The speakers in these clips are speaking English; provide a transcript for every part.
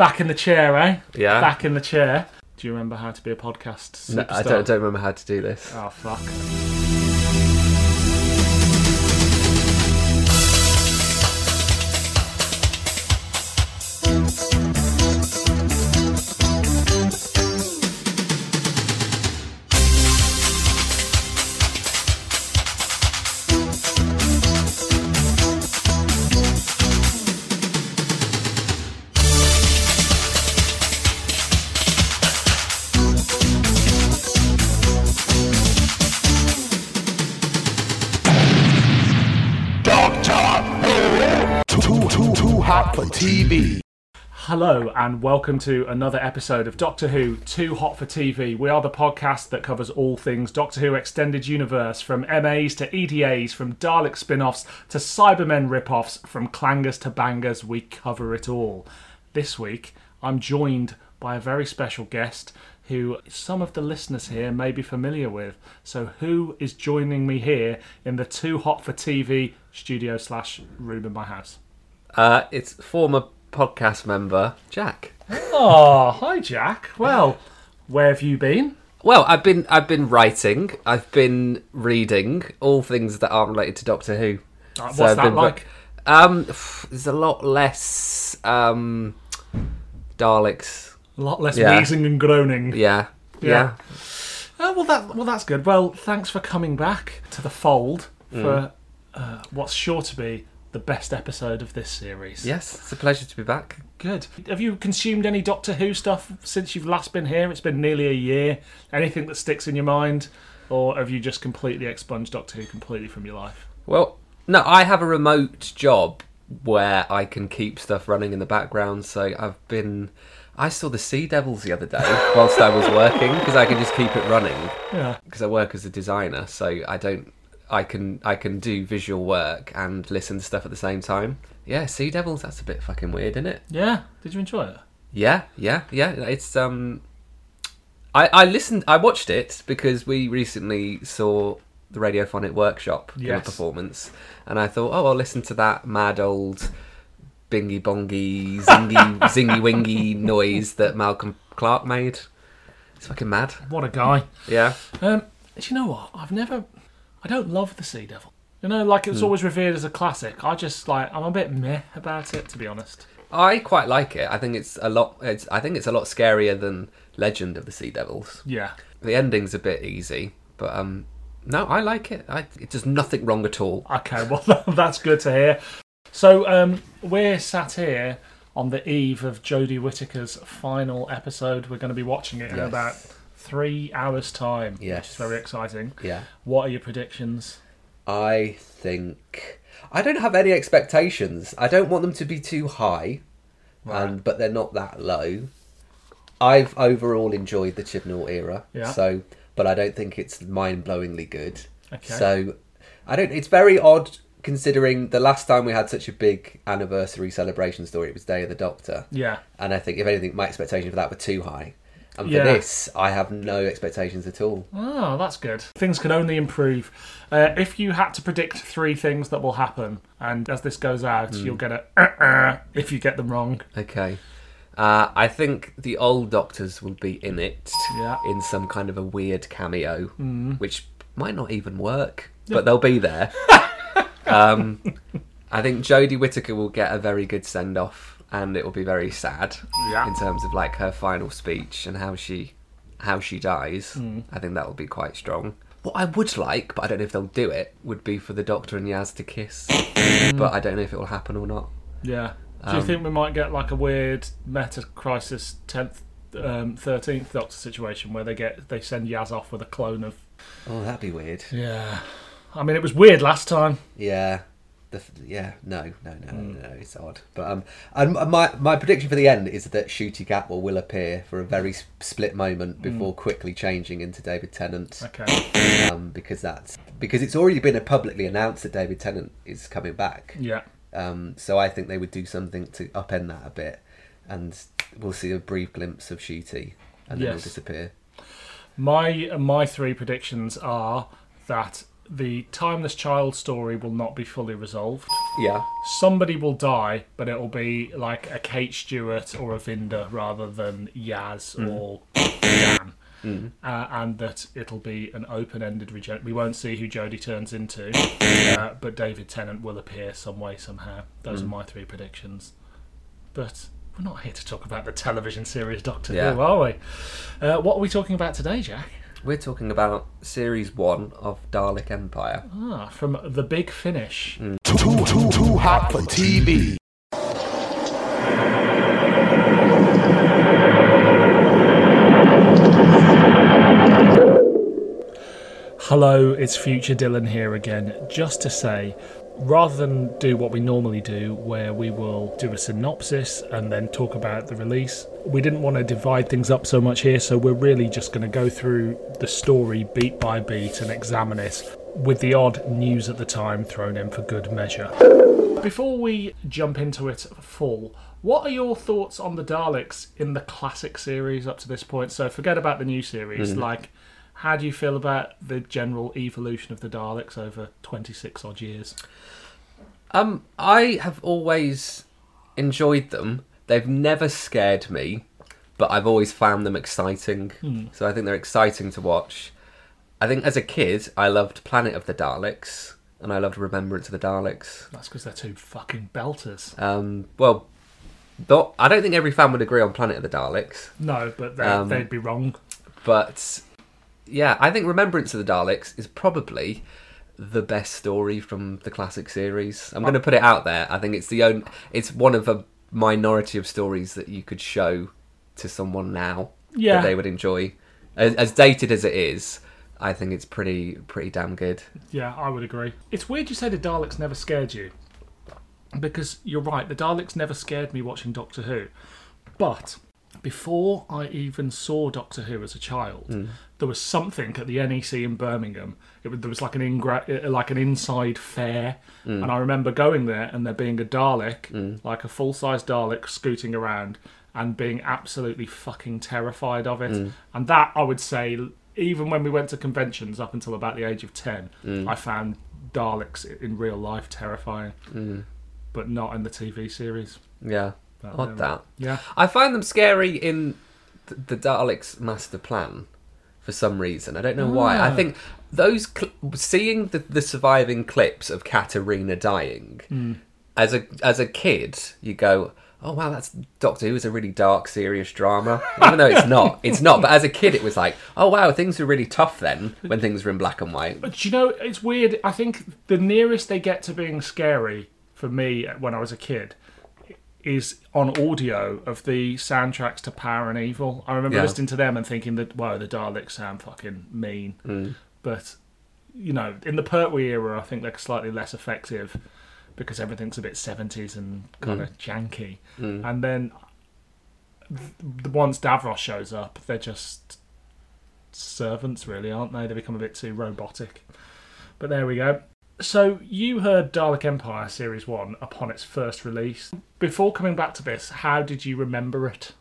Back in the chair, eh? Yeah. Back in the chair. Do you remember how to be a podcast No. I don't, don't remember how to do this. Oh fuck. And welcome to another episode of Doctor Who Too Hot for TV. We are the podcast that covers all things Doctor Who Extended Universe, from MAs to EDAs, from Dalek spin offs to Cybermen rip offs, from clangers to bangers, we cover it all. This week, I'm joined by a very special guest who some of the listeners here may be familiar with. So, who is joining me here in the Too Hot for TV studio slash room in my house? Uh, it's former podcast member Jack. Oh, hi Jack. Well, where have you been? Well, I've been I've been writing. I've been reading all things that aren't related to Doctor Who. Uh, what's So I've that been- like? Um, there's a lot less um, Daleks. A lot less yeah. wheezing and groaning. Yeah, Yeah. yeah. Oh, well, that well, that's good. Well, thanks for coming back to the fold for uh, what's sure to be the best episode of this series. Yes, it's a pleasure to be back. Good. Have you consumed any Doctor Who stuff since you've last been here? It's been nearly a year. Anything that sticks in your mind, or have you just completely expunged Doctor Who completely from your life? Well, no, I have a remote job where I can keep stuff running in the background. So I've been. I saw the Sea Devils the other day whilst I was working because I can just keep it running Yeah. because I work as a designer. So I don't. I can I can do visual work and listen to stuff at the same time. Yeah, Sea Devils. That's a bit fucking weird, isn't it? Yeah. Did you enjoy it? Yeah, yeah, yeah. It's um, I I listened. I watched it because we recently saw the radiophonic workshop give a performance, and I thought, oh, I'll listen to that mad old bingy bongy zingy zingy wingy noise that Malcolm Clarke made. It's fucking mad. What a guy. Yeah. Um, do you know what? I've never. I don't love the Sea Devil. You know, like Hmm. it's always revered as a classic. I just like. I'm a bit meh about it, to be honest. I quite like it. I think it's a lot. It's I think it's a lot scarier than Legend of the Sea Devils. Yeah. The ending's a bit easy, but um, no, I like it. I, it does nothing wrong at all. Okay. Well, that's good to hear. So um, we're sat here on the eve of Jodie Whittaker's final episode. We're going to be watching it in Yes. about three hours' time, which Yes. is very exciting. Yeah. What are your predictions? I think I don't have any expectations. I don't want them to be too high, Right. and but they're not that low. I've overall enjoyed the Chibnall era, Yeah. so but I don't think it's mind-blowingly good. Okay. So I don't. It's very odd considering the last time we had such a big anniversary celebration story. It was Day of the Doctor, Yeah. and I think if anything, my expectations for that were too high. And for Yeah. this, I have no expectations at all. Oh, that's good. Things can only improve. Uh, if you had to predict three things that will happen, and as this goes out, Hmm. you'll get a uh-uh if you get them wrong. Okay. Uh, I think the old doctors will be in it Yeah. in some kind of a weird cameo, which might not even work, but they'll be there. um, I think Jodie Whittaker will get a very good send off, and it will be very sad Yeah. in terms of like her final speech and how she how she dies. I think that will be quite strong. What I would like, but I don't know if they'll do it, would be for the Doctor and Yaz to kiss, but I don't know if it will happen or not. Yeah. Do you Um, think we might get like a weird meta crisis tenth, um, thirteenth Doctor situation where they get they send Yaz off with a clone of? Oh, that'd be weird. Yeah. I mean, it was weird last time. Yeah, the, yeah, no, no, no, no, no, it's odd. But um, and my my prediction for the end is that Ncuti Gatwa will will appear for a very split moment before quickly changing into David Tennant. Okay. Um, because that's because it's already been publicly announced that David Tennant is coming back. Yeah. Um, so I think they would do something to upend that a bit, and we'll see a brief glimpse of Shooty, and then he'll disappear. My my three predictions are that the timeless child story will not be fully resolved. Yeah. Somebody will die, but it'll be like a Kate Stewart or a Vinder rather than Yaz or Dan. Uh, and that it'll be an open-ended regen. We won't see who Jodie turns into, uh, but David Tennant will appear some way somehow. Those are my three predictions. But we're not here to talk about the television series Doctor Yeah. Who, are we? Uh, what are we talking about today, Jack? We're talking about series one of Dalek Empire. Ah, from the Big Finish. Too, too, too, too hot for TV. Hello, it's Future Dylan here again, just to say, rather than do what we normally do, where we will do a synopsis and then talk about the release, we didn't want to divide things up so much here, so we're really just going to go through the story beat by beat and examine it, with the odd news at the time thrown in for good measure. Before we jump into it full, what are your thoughts on the Daleks in the classic series up to this point? So forget about the new series. Mm-hmm. Like, how do you feel about the general evolution of the Daleks over 26 odd years? Um, I have always enjoyed them. They've never scared me, but I've always found them exciting. So I think they're exciting to watch. I think as a kid, I loved Planet of the Daleks, and I loved Remembrance of the Daleks. That's because they're two fucking belters. Um, well, I don't think every fan would agree on Planet of the Daleks, No, but Um, they'd be wrong. but yeah, I think Remembrance of the Daleks is probably the best story from the classic series. I'm going to put it out there. I think it's the only, it's one of a minority of stories that you could show to someone now Yeah. that they would enjoy. As, as dated as it is, I think it's pretty pretty damn good. Yeah, I would agree. It's weird you say the Daleks never scared you. Because you're right, the Daleks never scared me watching Doctor Who. But before I even saw Doctor Who as a child, hmm. There was something at the NEC in Birmingham. It was, there was like an ingra- uh, like an inside fair, mm. and I remember going there and there being a Dalek, mm. like a full size Dalek, scooting around and being absolutely fucking terrified of it. Mm. And that I would say, even when we went to conventions up until about the age of ten, I found Daleks in real life terrifying, but not in the TV series. Yeah, But, odd um, that. Yeah. I find them scary in th- the Daleks' master plan for some reason. I don't know why. I Ah. think those cl- seeing the, the surviving clips of Katerina dying Hmm. as a as a kid, you go, "Oh wow, that's Doctor Who is a really dark, serious drama." Even though it's not, it's not. But as a kid, it was like, "Oh wow, things were really tough then when things were in black and white." But you know, it's weird. I think the nearest they get to being scary for me when I was a kid is on audio of the soundtracks to Power and Evil. I remember Yeah. listening to them and thinking that, wow, the Daleks sound fucking mean. Mm. But, you know, in the Pertwee era, I think they're slightly less effective because everything's a bit 70s and kind of mm. janky. Mm. And then th- once Davros shows up, they're just servants, really, aren't they? They become a bit too robotic. But there we go. So you heard Dalek Empire Series 1 upon its first release. Before coming back to this, how did you remember it?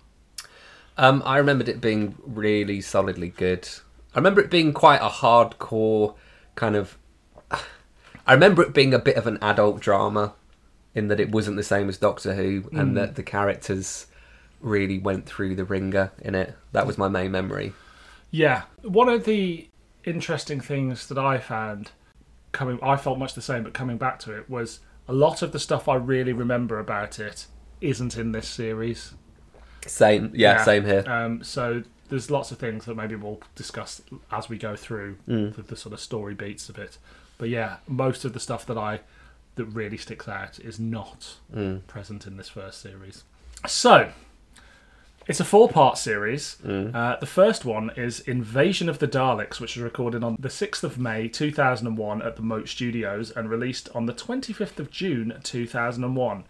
Um, I remembered it being really solidly good. I remember it being quite a hardcore kind of. I remember it being a bit of an adult drama, in that it wasn't the same as Doctor Who, and that the characters really went through the ringer in it. That was my main memory. Yeah. One of the interesting things that I found coming I felt much the same but coming back to it was a lot of the stuff I really remember about it isn't in this series. Same, yeah, same here. Um, so there's lots of things that maybe we'll discuss as we go through Mm. the, the sort of story beats of it. But yeah, most of the stuff that I that really sticks out is not Mm. present in this first series. So it's a four-part series. Uh, the first one is Invasion of the Daleks, which was recorded on the 6th of May 2001 at the Moat Studios and released on the 25th of June 2001.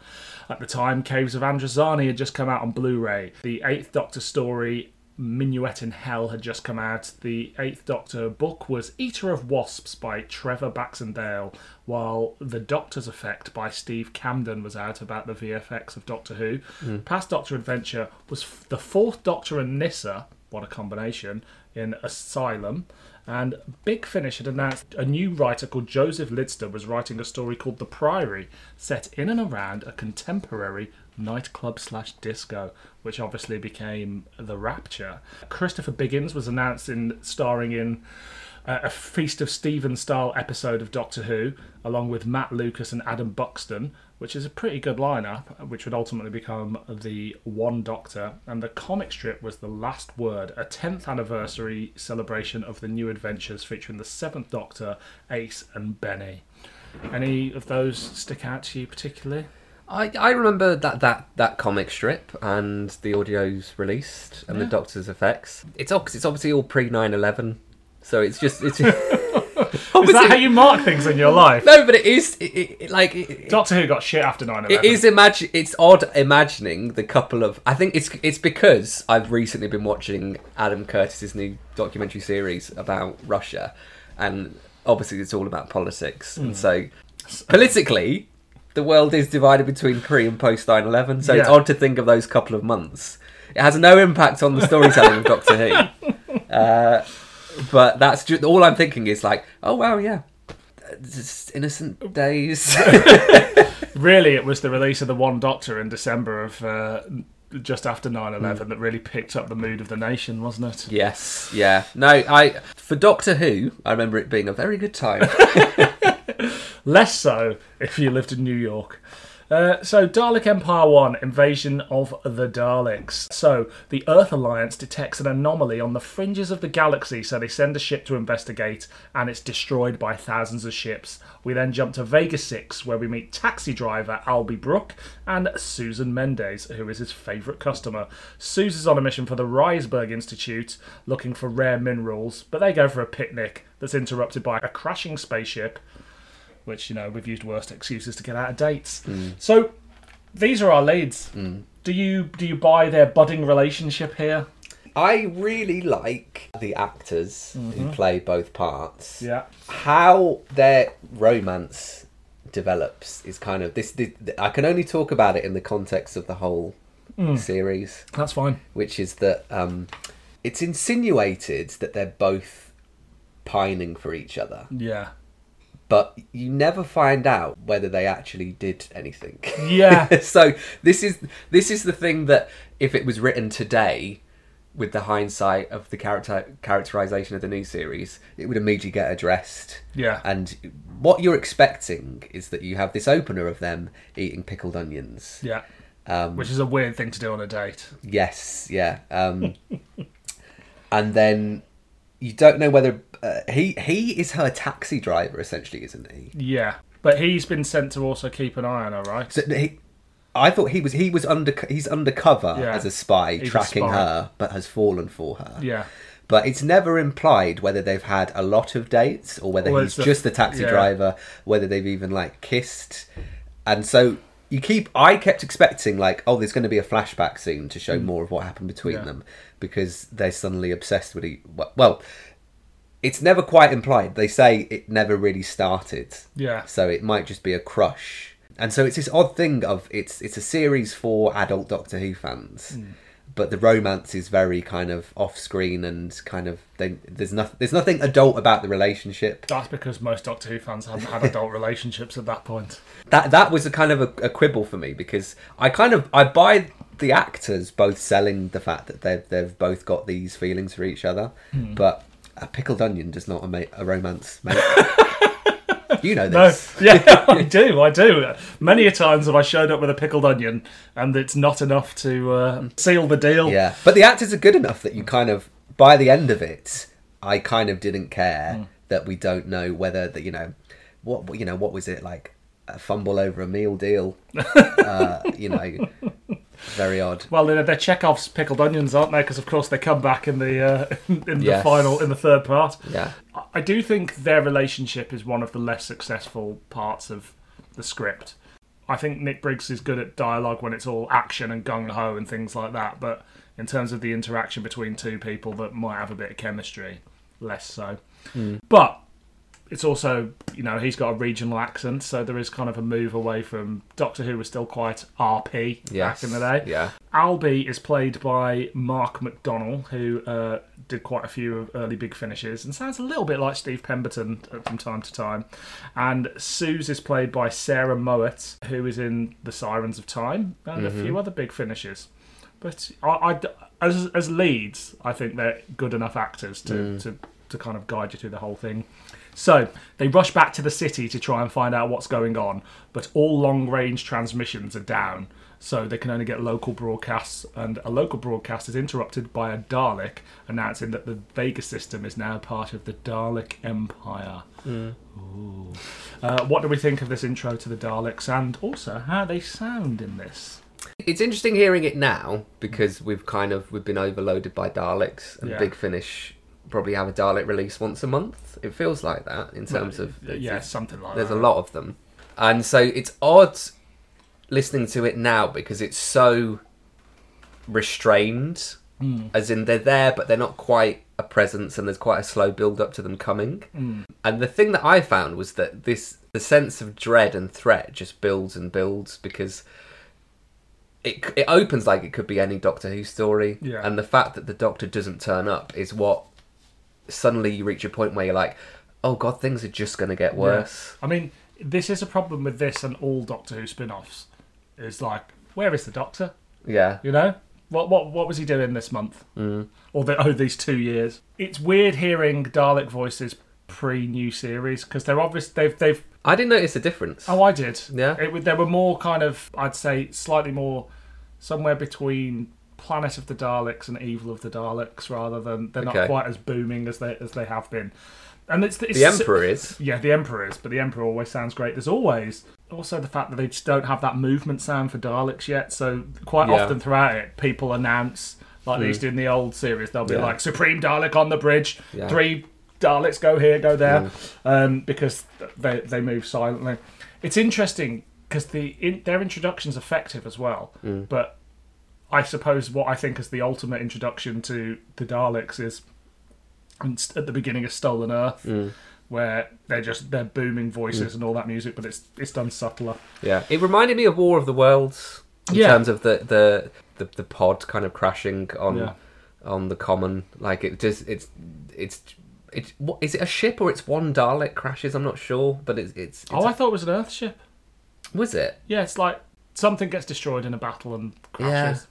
At the time, Caves of Androzani had just come out on Blu-ray. The Eighth Doctor story Minuet in Hell had just come out. The Eighth Doctor book was Eater of Wasps by Trevor Baxendale, while The Doctor's Effect by Steve Cambden was out about the VFX of Doctor Who. Hmm. Past Doctor Adventure was f- the Fourth Doctor and Nyssa what a combination, in Asylum. And Big Finish had announced a new writer called Joseph Lidster was writing a story called The Priory, set in and around a contemporary nightclub slash disco, which obviously became The Rapture. Christopher Biggins was announced in starring in uh, a Feast of Stephen style episode of Doctor Who, along with Matt Lucas and Adam Buxton, which is a pretty good lineup, which would ultimately become the One Doctor. And the comic strip was The Last Word, a 10th anniversary celebration of the new adventures featuring the Seventh Doctor, Ace, and Benny. Any of those stick out to you particularly? I, I remember that, that, that comic strip and the audio's released and the Doctor's effects. It's, ob- it's obviously all pre 9 11, so it's just. It's Is that how you mark things in your life? no, but it is it, it, like it, Doctor Who got shit after 9 11. it is imagine. It's odd imagining the couple of. I think it's it's because I've recently been watching Adam Curtis's new documentary series about Russia, and obviously it's all about politics, and so politically. The world is divided between pre and post 9 11, so it's Yeah. odd to think of those couple of months. It has no impact on the storytelling of Doctor Who. Uh, but that's just all I'm thinking is like, oh wow, yeah, just innocent days. Really, it was the release of the One Doctor in December of uh, just after 9 11 that really picked up the mood of the nation, wasn't it? yes, yeah. No, I for Doctor Who, I remember it being a very good time. Less so if you lived in New York. Uh, so, Dalek Empire 1 Invasion of the Daleks. So, the Earth Alliance detects an anomaly on the fringes of the galaxy, so they send a ship to investigate, and it's destroyed by thousands of ships. We then jump to Vega 6, where we meet taxi driver Alby Brook and Susan Mendes, who is his favourite customer. Susan's on a mission for the Reisberg Institute, looking for rare minerals, but they go for a picnic that's interrupted by a crashing spaceship which you know we've used worst excuses to get out of dates. Mm. So these are our leads. Mm. Do you do you buy their budding relationship here? I really like the actors who mm-hmm. play both parts. Yeah, How their romance develops is kind of this, this. I can only talk about it in the context of the whole mm. series. that's fine. which is that um, it's insinuated that they're both pining for each other, Yeah, but you never find out whether they actually did anything. yeah, so this is this is the thing that if it was written today with the hindsight of the character characterization of the new series it would immediately get addressed Yeah. and what you're expecting is that you have this opener of them eating pickled onions yeah. um, Which is a weird thing to do on a date. Yes, yeah. Um, and then you don't know whether uh, he he is her taxi driver essentially, isn't he? Yeah, but he's been sent to also keep an eye on her, right? So he, I thought he was he was under he's undercover Yeah. as a spy He's a tracking spy. her, but has fallen for her. yeah, But it's never implied whether they've had a lot of dates or whether Or he's the- just the taxi yeah. driver, whether they've even like kissed. And so you keep I kept expecting like, oh, there's going to be a flashback scene to show more of what happened between Mm. Yeah. them because they're suddenly obsessed with each well, it's never quite implied. They say it never really started. yeah, So it might just be a crush. And so it's this odd thing of it's it's a series for adult Doctor Who fans. Hmm. But the romance is very kind of off screen and kind of they, there's nothing there's nothing adult about the relationship. that's because most Doctor Who fans haven't had adult relationships at that point. That that was a kind of a, a quibble for me because I kind of I buy the actors both selling the fact that they've they've both got these feelings for each other, Hmm. but a pickled onion does not a, ma- a romance make. you know this. No, yeah, I do, I do. Many a times have I showed up with a pickled onion, and it's not enough to uh, seal the deal. Yeah, but the actors are good enough that you kind of by the end of it, I kind of didn't care Hmm. that we don't know whether that you know what you know what was it like a fumble over a meal deal, uh, you know, very odd. Well, they're, they're Chekhov's pickled onions, aren't they? Because of course they come back in the uh, in the Yes. final in the third part. Yeah, I- I do think their relationship is one of the less successful parts of the script. I think Nick Briggs is good at dialogue when it's all action and gung ho and things like that, but in terms of the interaction between two people that might have a bit of chemistry, less so. But it's also, you know, he's got a regional accent, so there is kind of a move away from Doctor Who was still quite RP Yes. back in the day. Yeah. Alby is played by Mark McDonnell, who uh, did quite a few early big finishes and sounds a little bit like Steve Pemberton uh, from time to time. And Suze is played by Sarah Mowat, who is in The Sirens of Time and a few mm-hmm. other big finishes. But I, I- as as leads, I think they're good enough actors to, mm. to, to kind of guide you through the whole thing. So they rush back to the city to try and find out what's going on, but all long range transmissions are down, so they can only get local broadcasts. And a local broadcast is interrupted by a Dalek announcing that the Vega system is now part of the Dalek Empire. Ooh. Uh, what do we think of this intro to the Daleks, and also how they sound in this? It's interesting hearing it now because we've kind of we've been overloaded by Daleks and Yeah. Big Finish probably have a Dalek release once a month. It feels like that in terms of yeah, something like there's that. a lot of them, and so it's odd listening to it now because it's so restrained. Hmm. As in, they're there, but they're not quite a presence, and there's quite a slow build up to them coming. Hmm. And the thing that I found was that this the sense of dread and threat just builds and builds because it it opens like it could be any Doctor Who story, Yeah. and the fact that the Doctor doesn't turn up is what suddenly you reach a point where you're like, oh god, things are just going to get worse. I mean, this is a problem with this and all Doctor Who spin-offs. Is like, where is the Doctor? Yeah, You know, what what what was he doing this month? Mm. Or the, oh, these two years. It's weird hearing Dalek voices pre new series because they're obvious. They've they've. I didn't notice a difference. Oh, I did. Yeah? It, there were more kind of. I'd say slightly more, somewhere between. Planet of the Daleks and Evil of the Daleks, rather than they're not quite as booming as they as they have been, and it's, it's the Emperor is. yeah, the Emperor is, but the Emperor always sounds great. There's always also the fact that they just don't have that movement sound for Daleks yet. So quite Yeah. often throughout it, people announce like they hmm. used to in the old series. They'll be Yeah. like Supreme Dalek on the bridge, Yeah. three Daleks go here, go there, hmm. um, because they they move silently. It's interesting because the in, their introduction's effective as well, hmm. but. I suppose what I think is the ultimate introduction to the Daleks is at the beginning of Stolen Earth, mm. where they're just they're booming voices mm. and all that music, but it's it's done subtler. Yeah, it reminded me of War of the Worlds in Yeah. terms of the, the the the pod kind of crashing on Yeah. on the common. Like it just it's it's it's what is it a ship or it's one Dalek crashes? I'm not sure, but it's it's, it's Oh, I thought it was an Earth ship. was it? Yeah, it's like something gets destroyed in a battle and Yeah. crashes.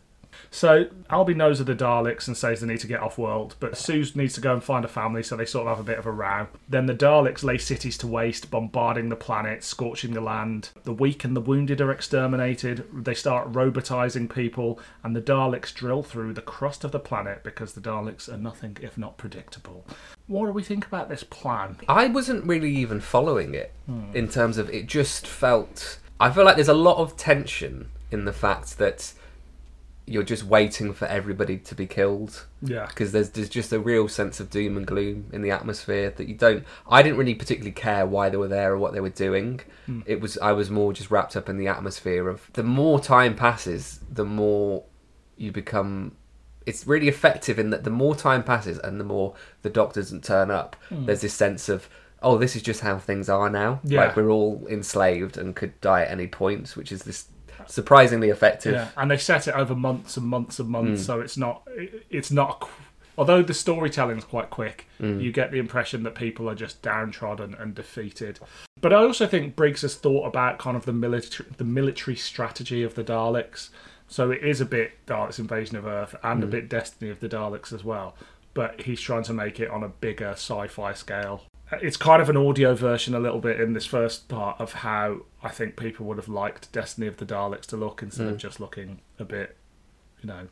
So Alby knows of the Daleks and says they need to get off world, but Suze needs to go and find a family, so they sort of have a bit of a row. Then the Daleks lay cities to waste, bombarding the planet, scorching the land. The weak and the wounded are exterminated. They start robotizing people, and the Daleks drill through the crust of the planet because the Daleks are nothing if not predictable. What do we think about this plan? I wasn't really even following it Hmm. in terms of it just felt I feel like there's a lot of tension in the fact that you're just waiting for everybody to be killed. Yeah. because there's there's just a real sense of doom and gloom in the atmosphere that you don't I didn't really particularly care why they were there or what they were doing. Hmm. It was I was more just wrapped up in the atmosphere of the more time passes the more you become it's really effective in that the more time passes and the more the doctor doesn't turn up hmm. there's this sense of oh this is just how things are now. Yeah. like we're all enslaved and could die at any point which is this surprisingly effective Yeah, and they set it over months and months and months, mm. so it's not it's not. a Although the storytelling's quite quick, mm. you get the impression that people are just downtrodden and defeated. But I also think Briggs has thought about kind of the military the military strategy of the Daleks. So it is a bit Daleks Invasion of Earth and a mm. bit Destiny of the Daleks as well. But he's trying to make it on a bigger sci-fi scale. It's kind of an audio version a little bit in this first part of how I think people would have liked Destiny of the Daleks to look instead of just looking a bit, you know,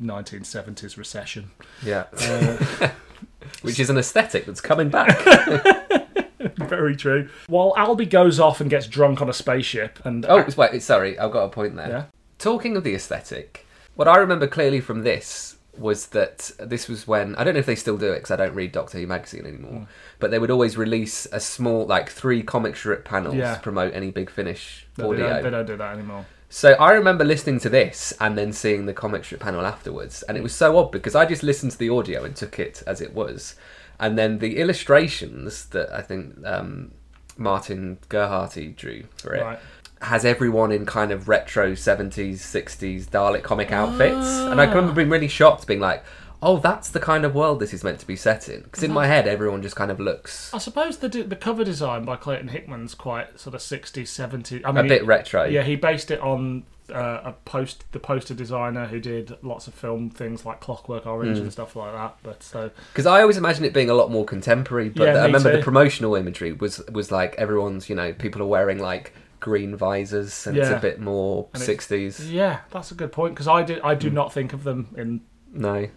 1970s recession. yeah Uh, which is an aesthetic that's coming back Very true. While Alby goes off and gets drunk on a spaceship, and Oh, wait, sorry, I've got a point there. Yeah. Talking of the aesthetic, what I remember clearly from this was that this was when I don't know if they still do it because I don't read Doctor Who magazine anymore, Hmm. but they would always release a small, like three comic strip panels Yeah. to promote any Big Finish they, audio. don't, they don't do that anymore. So I remember listening to this and then seeing the comic strip panel afterwards, and it was so odd because I just listened to the audio and took it as it was, and then the illustrations that I think um, Martin Geraghty drew for it Right. Has everyone in kind of retro seventies, sixties Dalek comic outfits, and I remember being really shocked, being like, "Oh, that's the kind of world this is meant to be set in." Because in my head, everyone just kind of looks I suppose the the cover design by Clayton Hickman's quite sort of 60s, 70s. I mean, a bit he- retro. Yeah, he based it on uh, a post the poster designer who did lots of film things like Clockwork Orange Mm. and stuff like that. But so Because I always imagine it being a lot more contemporary, but Yeah, I remember too. the promotional imagery was was like everyone's, you know, people are wearing like green visors, and it's Yeah. a bit more And it's- sixties. yeah, that's a good point because I did I do Mm. not think of them in No,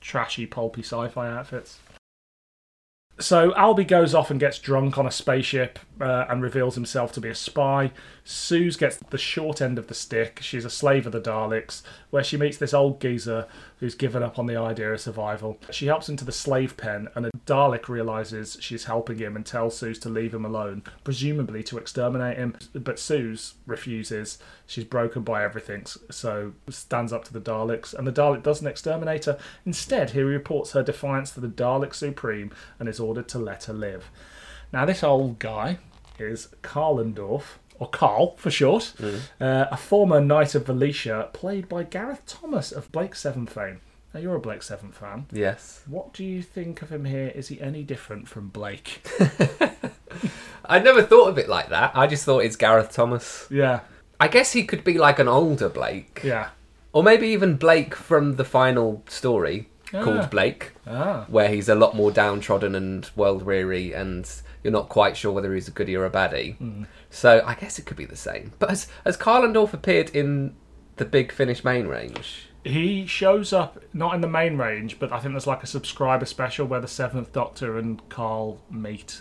trashy, pulpy sci-fi outfits. So Alby goes off and gets drunk on a spaceship uh, and reveals himself to be a spy. Suze gets the short end of the stick. She's a slave of the Daleks, where she meets this old geezer who's given up on the idea of survival. She helps him to the slave pen, and a Dalek realizes she's helping him and tells Suze to leave him alone, presumably to exterminate him. But Suze refuses. She's broken by everything, so stands up to the Daleks, and the Dalek doesn't exterminate her. Instead, he reports her defiance to the Dalek Supreme and is ordered to let her live. Now, this old guy is Karlendorf, or Carl for short, uh, a former Knight of Velyshaa, played by Gareth Thomas of Blake Seven fame. Now, you're a Blake Seven fan. yes, What do you think of him here? Is he any different from Blake? I never thought of it like that. I just thought it's Gareth Thomas. yeah, I guess he could be like an older Blake, yeah. or maybe even Blake from the final story Ah. called Blake, Ah, where he's a lot more downtrodden and world weary, and you're not quite sure whether he's a goodie or a baddie. Hmm. So I guess it could be the same. But has has Kalendorf appeared in the Big Finish main range? he shows up not in the main range, but I think there's like a subscriber special where the Seventh Doctor and Carl meet.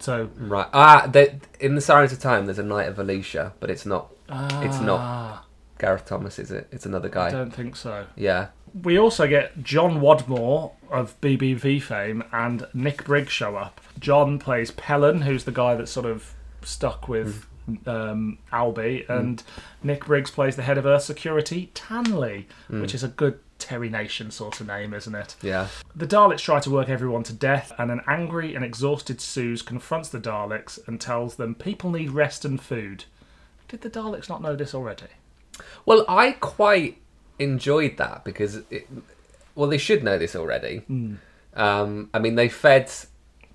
So Right. Ah, there, in the Sirens of Time, there's a Knight of Alicia, but it's not. It's not Ah, Gareth Thomas, is it? It's another guy. I don't think so. Yeah. We also get John Wadmore of BBV fame and Nick Briggs show up. John plays Pellin, who's the guy that's sort of stuck with um, Alby, and Nick Briggs plays the head of Earth Security, Tanley, which is a good Terry Nation sort of name, isn't it? Yeah. The Daleks try to work everyone to death, and an angry and exhausted Suze confronts the Daleks and tells them people need rest and food. Did the Daleks not know this already? Well, I quite enjoyed that because, it, well, they should know this already. Um, I mean, they fed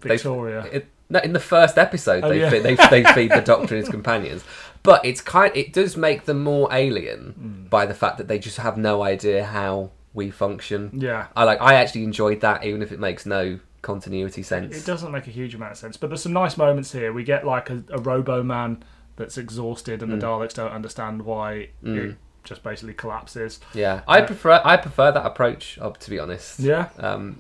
they- Victoria. it, no, in the first episode, Oh, they, yeah. feed, they they feed the Doctor and his companions, but it's kind. It does make them more alien Hmm. by the fact that they just have no idea how we function. yeah. I like. I actually enjoyed that, even if it makes no continuity sense. It doesn't make a huge amount of sense, but there's some nice moments here. We get like a, a Robo Man that's exhausted, and the Daleks don't understand why it just basically collapses. Yeah, I prefer I prefer that approach. uh, To be honest, Yeah.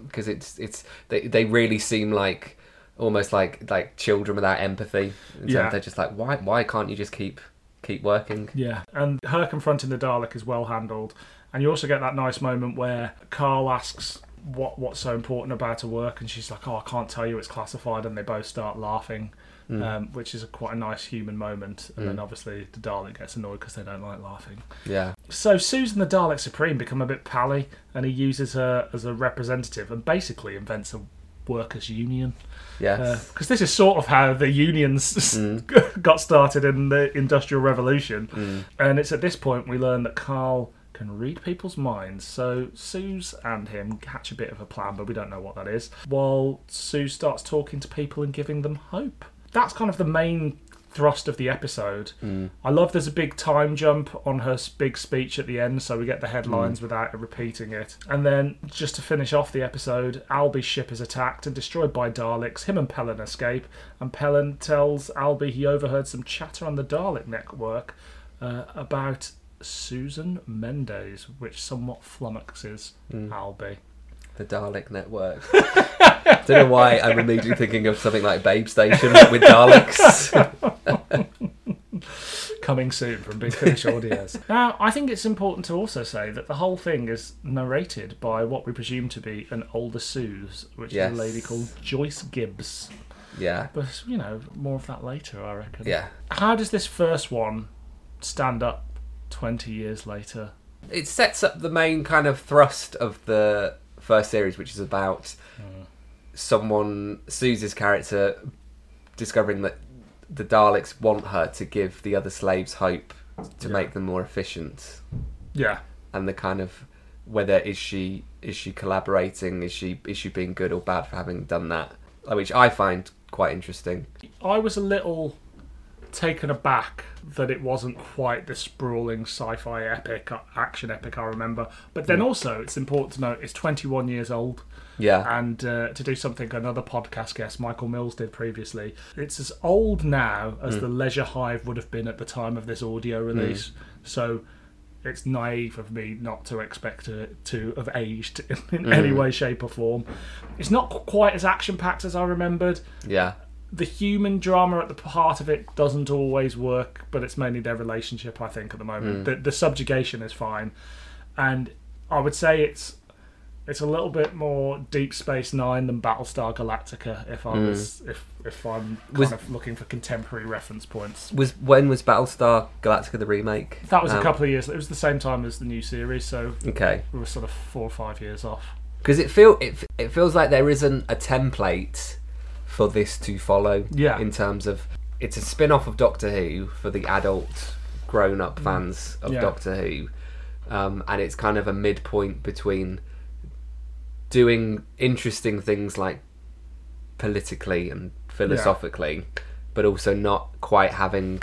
because it's it's they they really seem like almost like like children without empathy. Yeah. they're just like why why can't you just keep keep working? Yeah, and her confronting the Dalek is well handled, and you also get that nice moment where Carl asks what what's so important about her work, and she's like, "Oh, I can't tell you, it's classified," and they both start laughing. Mm. Um, which is a quite a nice human moment, and then mm. obviously the Dalek gets annoyed because they don't like laughing. Yeah, So Susan the Dalek Supreme become a bit pally, and he uses her as a representative, and basically invents a workers' union. yes, uh, Because this is sort of how the unions mm. got started in the Industrial Revolution, and it's at this point we learn that Carl can read people's minds. So Suze and him hatch a bit of a plan, but we don't know what that is. While Sue starts talking to people and giving them hope. That's kind of the main thrust of the episode. Hmm. I love there's a big time jump on her big speech at the end, so we get the headlines hmm. without repeating it. And then, just to finish off the episode, Alby's ship is attacked and destroyed by Daleks. Him and Pellin escape, and Pellin tells Alby he overheard some chatter on the Dalek network uh, about Susan Mendes, which somewhat flummoxes hmm. Alby. The Dalek Network. I Don't know why I'm immediately thinking of something like Babe Station with Daleks. coming soon from Big Finish Audios. now, I think it's important to also say that the whole thing is narrated by what we presume to be an older Suze, which Yes. is a lady called Joyce Gibbs. yeah, But, you know, more of that later, I reckon. yeah. How does this first one stand up 20 years later. it sets up the main kind of thrust of the first series, which is about someone Susie's character discovering that the Daleks want her to give the other slaves hope to Yeah. make them more efficient, Yeah. and the kind of whether is she is she collaborating, is she is she being good or bad for having done that, which I find quite interesting. I was a little taken aback that it wasn't quite the sprawling sci-fi epic, uh, action epic I remember. But then also, it's important to note it's 21 years old, Yeah, and uh, to do something another podcast guest Michael Mills did previously. It's as old now as the Leisure Hive would have been at the time of this audio release. So. It's naive of me not to expect it to have aged in, in any way, shape, or form. It's not quite as action packed as I remembered yeah, the human drama at the heart of it doesn't always work, but it's mainly their relationship, I think, at the moment. The, the subjugation is fine, and I would say it's it's a little bit more Deep Space Nine than Battlestar Galactica. If I was if if I'm kind Was- of looking for contemporary reference points. was when was Battlestar Galactica the remake? That was a Um, couple of years. It was the same time as the new series, so Okay. we were sort of four or five years off. because it feel it, it feels like there isn't a template for this to follow Yeah. in terms of it's a spin-off of doctor who for the adult grown-up fans of Mm. Yeah. doctor who um, and it's kind of a midpoint between doing interesting things like politically and philosophically but also not quite having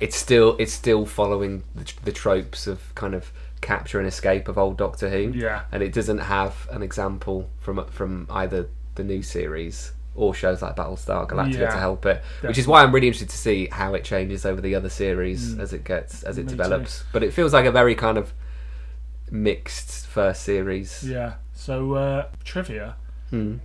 it's still it's still following the, the tropes of kind of capture and escape of old Doctor Who. Yeah. and it doesn't have an example from from either the new series or shows like Battlestar Galactica Yeah, to help it. Which is why I'm really interested to see how it changes over the other series as it gets as it Mm. Me develops. But it feels like a very kind of mixed first series. Yeah. So uh, trivia. Hmm.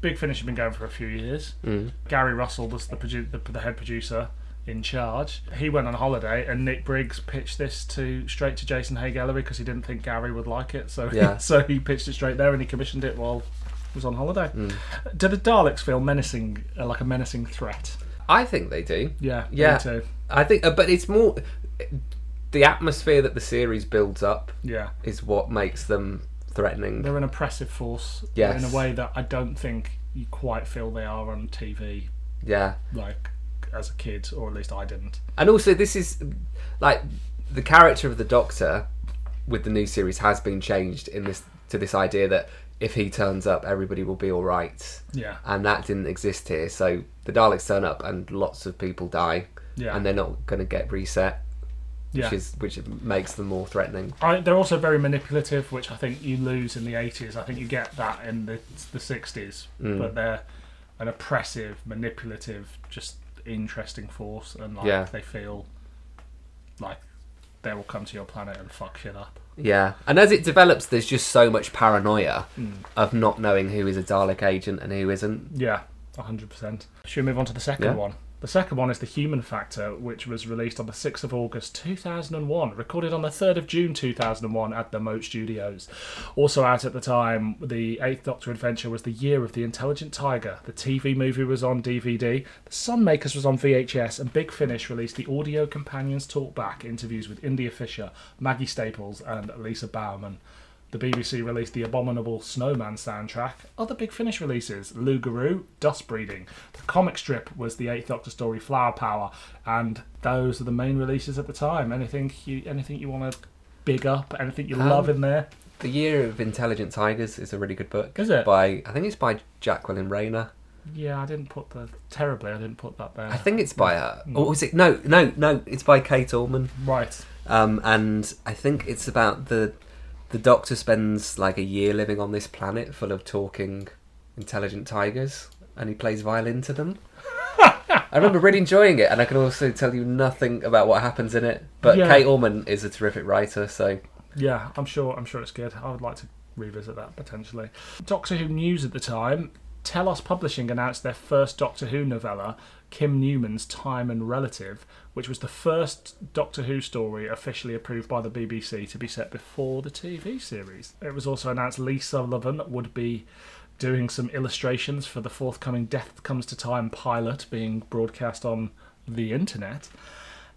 Big Finish has been going for a few years. Mm. Gary Russell was the, produ- the the head producer in charge. He went on holiday, and Nick Briggs pitched this to straight to Jason Haigh-Ellery because he didn't think Gary would like it. So Yeah. so he pitched it straight there, and he commissioned it while was on holiday. Mm. Do the Daleks feel menacing, uh, like a menacing threat? I think they do. Yeah, Yeah. too. I think, uh, but it's more the atmosphere that the series builds up Yeah, is what makes them threatening. they're an oppressive force Yes. in a way that I don't think you quite feel they are on TV, Yeah, like as a kid, or at least I didn't. and also this is like the character of the Doctor with the new series has been changed in this to this idea that if he turns up, everybody will be all right, Yeah, and that didn't exist here. So the Daleks turn up, and lots of people die, yeah, and they're not going to get reset, which yeah. is which makes them more threatening. I, they're also very manipulative, which I think you lose in the 80s. I think you get that in the the 60s, Mm. but they're an oppressive, manipulative, just interesting force, and like Yeah. they feel like they will come to your planet and fuck shit up. Yeah, and as it develops, there's just so much paranoia Hmm. of not knowing who is a Dalek agent and who isn't. Yeah, 100%. Should we move on to the second Yeah. one? The second one is The Human Factor, which was released on the 6th of August 2001, recorded on the 3rd of June 2001 at the Moat Studios. Also out at the time, The Eighth Doctor Adventure was the year of The Intelligent Tiger. The TV movie was on DVD, The Sunmakers was on VHS, and Big Finish released the Audio Companions Talk Back interviews with India Fisher, Maggie Stables, and Lisa Bowerman. The BBC released the Abominable Snowman soundtrack. Other Big Finish releases: Loups-Garoux, Dust Breeding. The comic strip was the Eighth Doctor story Flower Power, and those are the main releases at the time. Anything you anything you want to big up? Anything you Um, love in there? The Year of Intelligent Tigers is a really good book. Is it? By I think it's by Jacqueline Rayner. Yeah, I didn't put the terribly. I didn't put that there. I think it's by her. Mm. Or was it? No, no, no. It's by Kate Orman. right. Um, and I think it's about the the Doctor spends like a year living on this planet full of talking intelligent tigers, and he plays violin to them. I remember really enjoying it, and I can also tell you nothing about what happens in it. But Yeah. Kate Orman is a terrific writer, so Yeah, I'm sure. I'm sure it's good. I would like to revisit that potentially. Doctor Who news at the time. Telos Publishing announced their first Doctor Who novella, Kim Newman's Time and Relative, which was the first Doctor Who story officially approved by the BBC to be set before the TV series. It was also announced Lee Sullivan would be doing some illustrations for the forthcoming Death Comes to Time pilot being broadcast on the internet.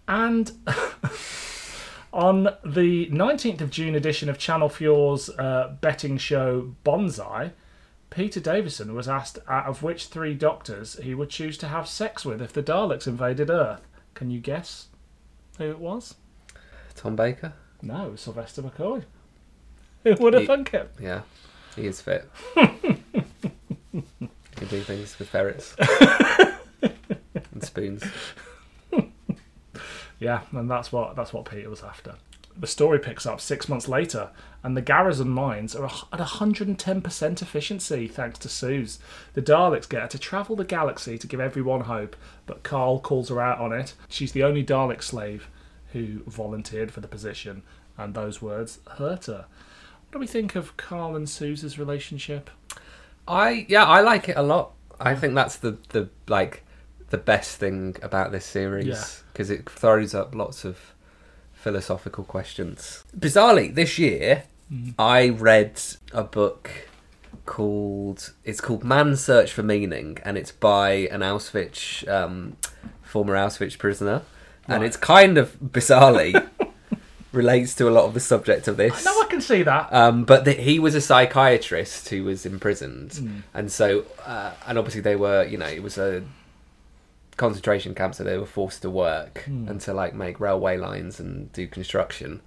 And On the 19th of June edition of Channel Four's uh, betting show Banzai, Peter Davison was asked out of which three doctors he would choose to have sex with if the Daleks invaded Earth. Can you guess who it was? Tom Baker. No, Sylvester McCoy. Who would have thunk it? Yeah, he is fit. he can do things with ferrets and spoons. Yeah, and that's what that's what Peter was after. The story picks up six months later, and the Garrison mines are at 110% efficiency thanks to Suze. The Daleks get her to travel the galaxy to give everyone hope, but Carl calls her out on it. She's the only Dalek slave who volunteered for the position, and those words hurt her. What do we think of Carl and Suze's relationship? I yeah, I like it a lot. I think that's the the like the best thing about this series because it throws up lots of philosophical questions. Bizarrely, this year I read a book called it's called Man's Search for Meaning, and it's by an Auschwitz um, former Auschwitz prisoner, and it's kind of bizarrely relates to a lot of the subject of this. No, I can see that. Um, but the, he was a psychiatrist who was imprisoned, and so uh, and obviously they were, you know, it was a concentration camp, so they were forced to work and to like make railway lines and do construction.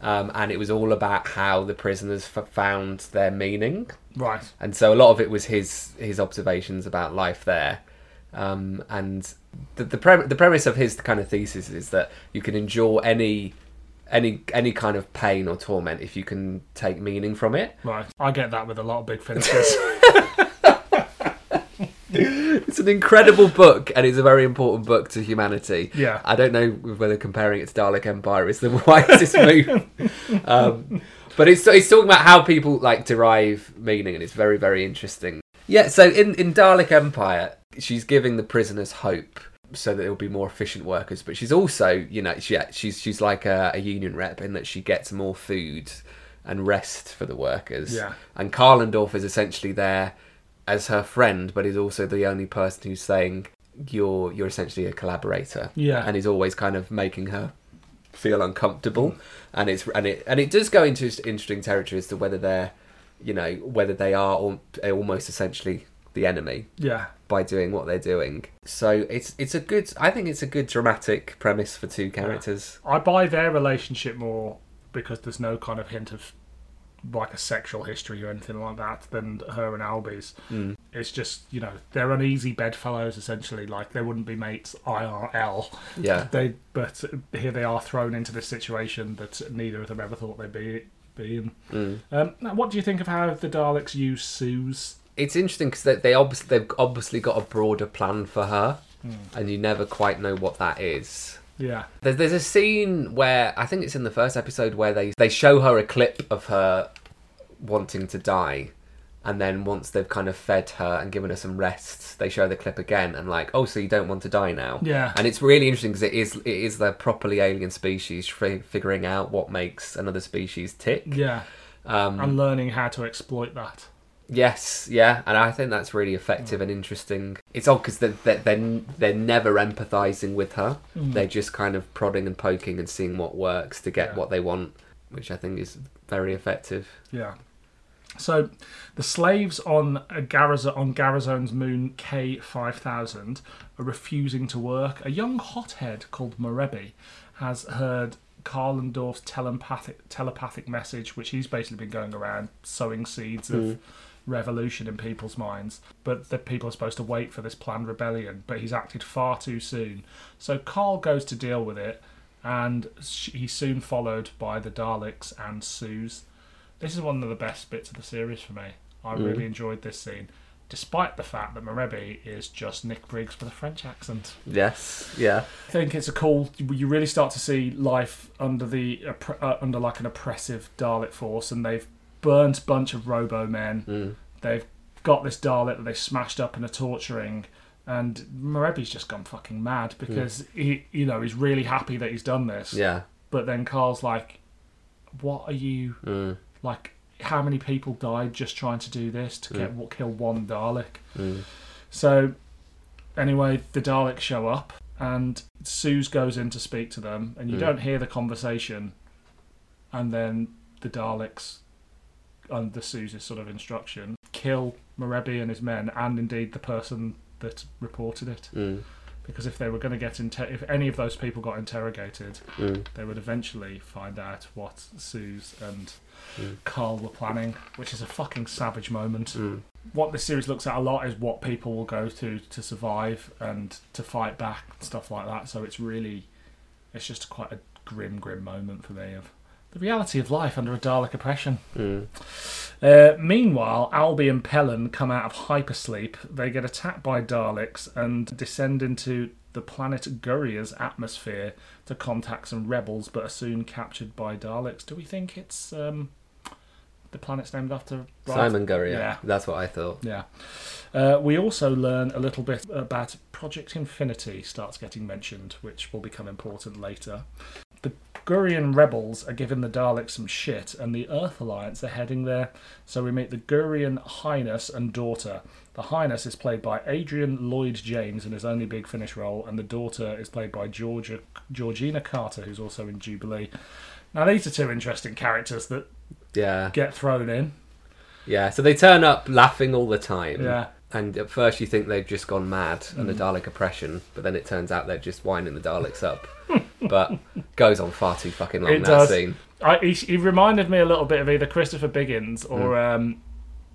Um, and it was all about how the prisoners f- found their meaning, right. and so a lot of it was his his observations about life there. Um, and the the, pre- the premise of his kind of thesis is that you can endure any any any kind of pain or torment if you can take meaning from it. Right. I get that with a lot of big finishers. It's an incredible book, and it's a very important book to humanity. Yeah. I don't know whether comparing it to Dalek Empire is the wisest move, um, but it's it's talking about how people like derive meaning, and it's very very interesting. Yeah. So in in Dalek Empire, she's giving the prisoners hope. So that there will be more efficient workers, but she's also, you know, she, she's she's like a, a union rep in that she gets more food and rest for the workers. Yeah. And Kalendorf is essentially there as her friend, but is also the only person who's saying you're you're essentially a collaborator. Yeah. and is always kind of making her feel uncomfortable. Mm. And it's and it and it does go into interesting territory as to whether they're, you know, whether they are al- almost essentially the enemy yeah. by doing what they're doing. So it's it's a good. I think it's a good dramatic premise for two characters. I buy their relationship more because there's no kind of hint of like a sexual history or anything like that than her and Alby's. Mm. It's just you know they're uneasy bedfellows essentially. Like they wouldn't be mates IRL. Yeah. They but here they are thrown into this situation that neither of them ever thought they'd be be in. Mm. Um, now, what do you think of how the Daleks use Sue's? it's interesting because they, they obviously they've obviously got a broader plan for her, and you never quite know what that is. Yeah, There's there's a scene where I think it's in the first episode where they they show her a clip of her wanting to die, and then once they've kind of fed her and given her some rest, they show the clip again and like, oh, so you don't want to die now? Yeah. And it's really interesting because it is it is the properly alien species fi- figuring out what makes another species tick. yeah, Um, and learning how to exploit that. Yes, yeah, and I think that's really effective and interesting. It's odd because they're, they're, they're, they're never empathizing with her. Hmm. They're just kind of prodding and poking and seeing what works to get Yeah. what they want, which I think is very effective. Yeah. So, the slaves on uh, a Garaz- on Garazone's moon K5000 are refusing to work. A young hothead called Morebi has heard Kalendorf's telepathic telepathic message, which he's basically been going around sowing seeds of hmm. Revolution in people's minds. But the people are supposed to wait for this planned rebellion, but he's acted far too soon. So Carl goes to deal with it, and he's soon followed by the Daleks and Suze. This is one of the best bits of the series for me. I really enjoyed this scene, despite the fact that Morebi is just Nick Briggs with a French accent. Yes, yeah, I think it's a cool. You really start to see life under the uh, under like an oppressive Dalek force, and they've burnt bunch of Robo men. They've got this Dalek that they smashed up and are torturing. And Morebi's just gone fucking mad because he, you know, he's really happy that he's done this. yeah, But then Carl's like, "What are you mm, like? How many people died just trying to do this to get kill one Dalek?" mm, So, anyway, the Daleks show up, and Suze goes in to speak to them, and you Mm. don't hear the conversation, and then the Daleks, under Suze's sort of instruction, kill Morebi and his men, and indeed the person that reported it. Mm. Because if they were going to get inter- if any of those people got interrogated, Mm. they would eventually find out what Suze and Mm. Carl were planning, which is a fucking savage moment. Mm. What this series looks at a lot is what people will go to to survive and to fight back and stuff like that. So it's really, it's just quite a grim, grim moment for me of the reality of life under a Dalek oppression. Mm. Uh, meanwhile, Alby and Pellin come out of hypersleep. They get attacked by Daleks and descend into the planet Guria's atmosphere to contact some rebels, but are soon captured by Daleks. Do we think it's um, the planet's named after Simon Guerrier. Yeah. That's what I thought. Yeah. Uh, we also learn a little bit about Project Infinity starts getting mentioned, which will become important later. Gurian rebels are giving the Daleks some shit, and the Earth Alliance are heading there. So we meet the Gurian Highness and daughter. The Highness is played by Adrian Lloyd James in his only Big Finish role, and the daughter is played by Georgia, Georgina Carter, who's also in Jubilee. Now, these are two interesting characters that Yeah. get thrown in. Yeah. So they turn up laughing all the time. Yeah. And at first you think they've just gone mad under Mm. Dalek oppression, but then it turns out they're just winding the Daleks up. but goes on far too fucking long It that does. scene. I, he, he reminded me a little bit of either Christopher Biggins or Hmm. um,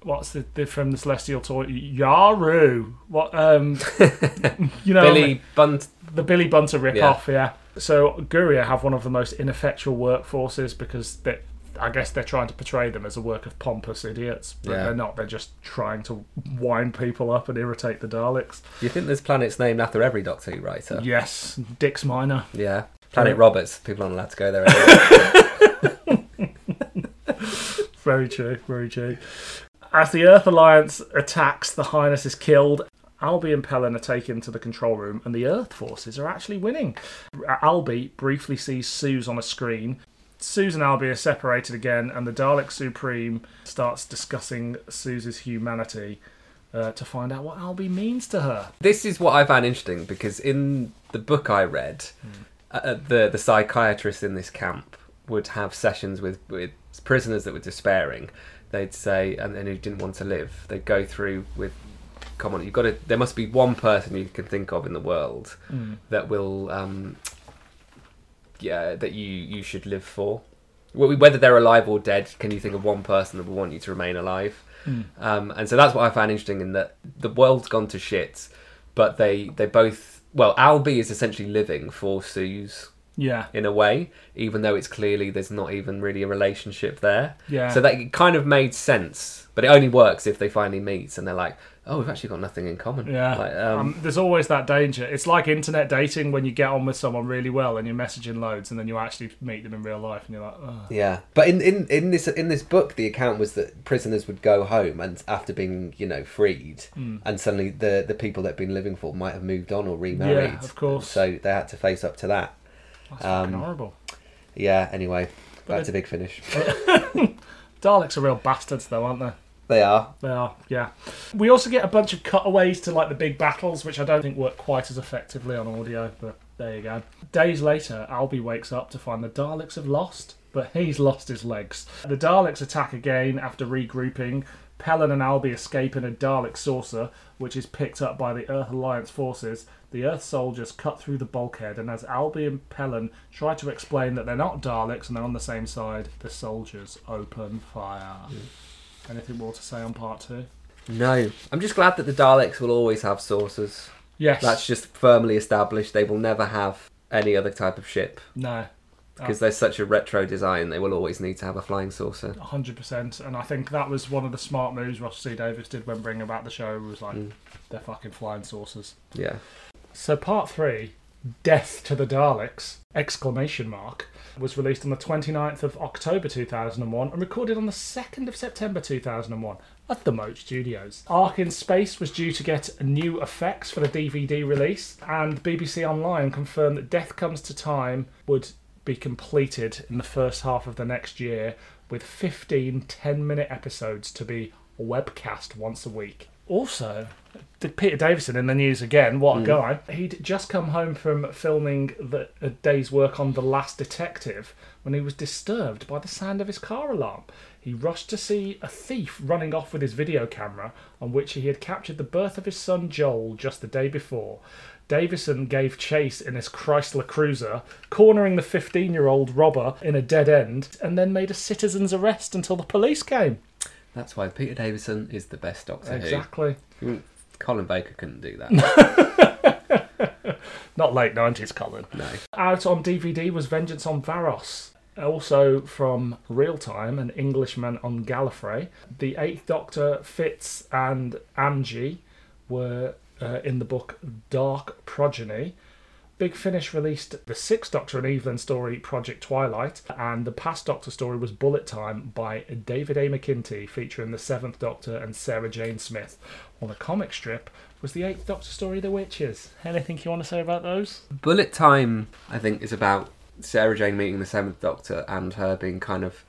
what's the, the from the Celestial Toy Yaru. What um, you know Billy Bunt. the Billy Bunter rip off, yeah. So Guria have one of the most ineffectual workforces because they, I guess they're trying to portray them as a work of pompous idiots, but Yeah. they're not. They're just trying to wind people up and irritate the Daleks. You think this planet's named after every Doctor Who writer? Yes, Dix Minor. Yeah. Planet Yeah. Roberts. People aren't allowed to go there anymore. Very true, very true. As the Earth Alliance attacks, the Highness is killed. Alby and Pellin are taken to the control room, and the Earth forces are actually winning. Alby briefly sees Suze on a screen. Suze and Alby are separated again, and the Dalek Supreme starts discussing Suze's humanity uh, to find out what Albie means to her. this is what I found interesting because in the book I read, uh, the the psychiatrist in this camp would have sessions with, with prisoners that were despairing. They'd say, and, and who didn't want to live. They'd go through with, come on, you've got to. There must be one person you can think of in the world that will, um, yeah, that you you should live for. Whether they're alive or dead, can you think of one person that will want you to remain alive? Um, and so that's what I found interesting in that the world's gone to shit, but they they both well, Alby is essentially living for Suze Yeah, in a way, even though it's clearly there's not even really a relationship there. Yeah. So that it kind of made sense, but it only works if they finally meet and they're like, oh, we've actually got nothing in common. Yeah, Like, um, um, there's always that danger. It's like internet dating when you get on with someone really well and you're messaging loads, and then you actually meet them in real life, and you're like, oh. Yeah, but in, in, in this in this book, the account was that prisoners would go home and after being you know freed, Hmm. and suddenly the the people they'd been living for might have moved on or remarried. Yeah, of course. So they had to face up to that. that's Um, horrible. Yeah. Anyway, back it- to Big Finish. Daleks are real bastards, though, aren't they? They are. They are, yeah. We also get a bunch of cutaways to like the big battles, which I don't think work quite as effectively on audio, but there you go. Days later, Alby wakes up to find the Daleks have lost, but he's lost his legs. The Daleks attack again after regrouping. Pellin and Alby escape in a Dalek saucer, which is picked up by the Earth Alliance forces. The Earth soldiers cut through the bulkhead, and as Alby and Pellin try to explain that they're not Daleks and they're on the same side, the soldiers open fire. Mm. Anything more to say on part two? No, I'm just glad that the Daleks will always have saucers. Yes. That's just firmly established. They will never have any other type of ship no. because they're such a retro design. They will always need to have a flying saucer. hundred percent, and I think that was one of the smart moves Russell T Davies did when bringing about the show. Was like mm. they're fucking flying saucers. Yeah. So part three, Death to the Daleks! Exclamation mark was released on the 29th of October 2001 and recorded on the 2nd of September 2001 at the Moat Studios. Ark in Space was due to get new effects for the DVD release, and BBC Online confirmed that Death Comes to Time would be completed in the first half of the next year with 15 10 minute episodes to be webcast once a week. Also, Peter Davison in the news again. What a hmm. guy! He'd just come home from filming the, a day's work on The Last Detective when he was disturbed by the sound of his car alarm. He rushed to see a thief running off with his video camera, on which he had captured the birth of his son Joel just the day before. Davison gave chase in his Chrysler Cruiser, cornering the 15 year old robber in a dead end, and then made a citizen's arrest until the police came. That's why Peter Davison is the best Doctor Exactly. Who. Colin Baker couldn't do that. Not late 90s, Colin. no. Out on DVD was Vengeance on Varos. Also from Real Time, an Englishman on Gallifrey. The Eighth Doctor, Fitz, and Angie were uh, in the book Dark Progeny. Big Finish released the Sixth Doctor and Evelyn story Project Twilight, and the Past Doctor story was Bullet Time by David A. McIntee, featuring the Seventh Doctor and Sarah Jane Smith. While the comic strip was the Eighth Doctor story The Witches. Anything you want to say about those? Bullet Time, I think, is about Sarah Jane meeting the Seventh Doctor and her being kind of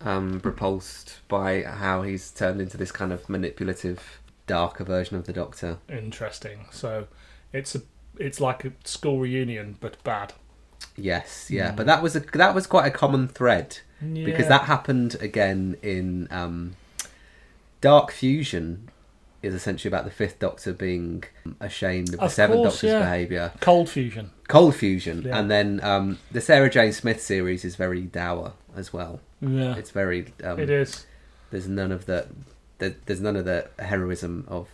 um, repulsed by how he's turned into this kind of manipulative, darker version of the Doctor. interesting. So it's a it's like a school reunion but bad. Yes, yeah, but that was a that was quite a common thread because that happened again in um, Dark Fusion. Is essentially about the Fifth Doctor being ashamed of the Seventh course, Doctor's yeah. behaviour. Cold fusion. Cold Fusion, Yeah. and then um, the Sarah Jane Smith series is very dour as well. Yeah. It's very um, it is. there's none of the, the there's none of the heroism of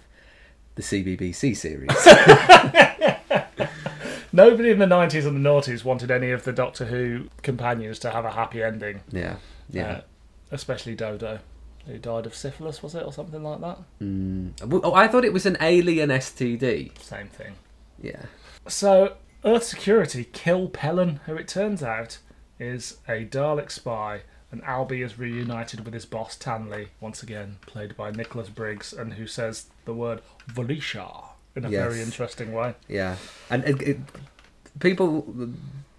the CBBC series. Nobody in the nineties and the noughties wanted any of the Doctor Who companions to have a happy ending. yeah, yeah. Uh, especially Dodo, who died of syphilis, was it, or something like that? Mm. Oh, I thought it was an alien STD. Same thing. Yeah. So, Earth Security kill Pellon, who it turns out is a Dalek spy, and Alby is reunited with his boss Tanley, once again played by Nicholas Briggs, and who says the word Velyshaa in a Yes. very interesting way. Yeah, and it, it, people,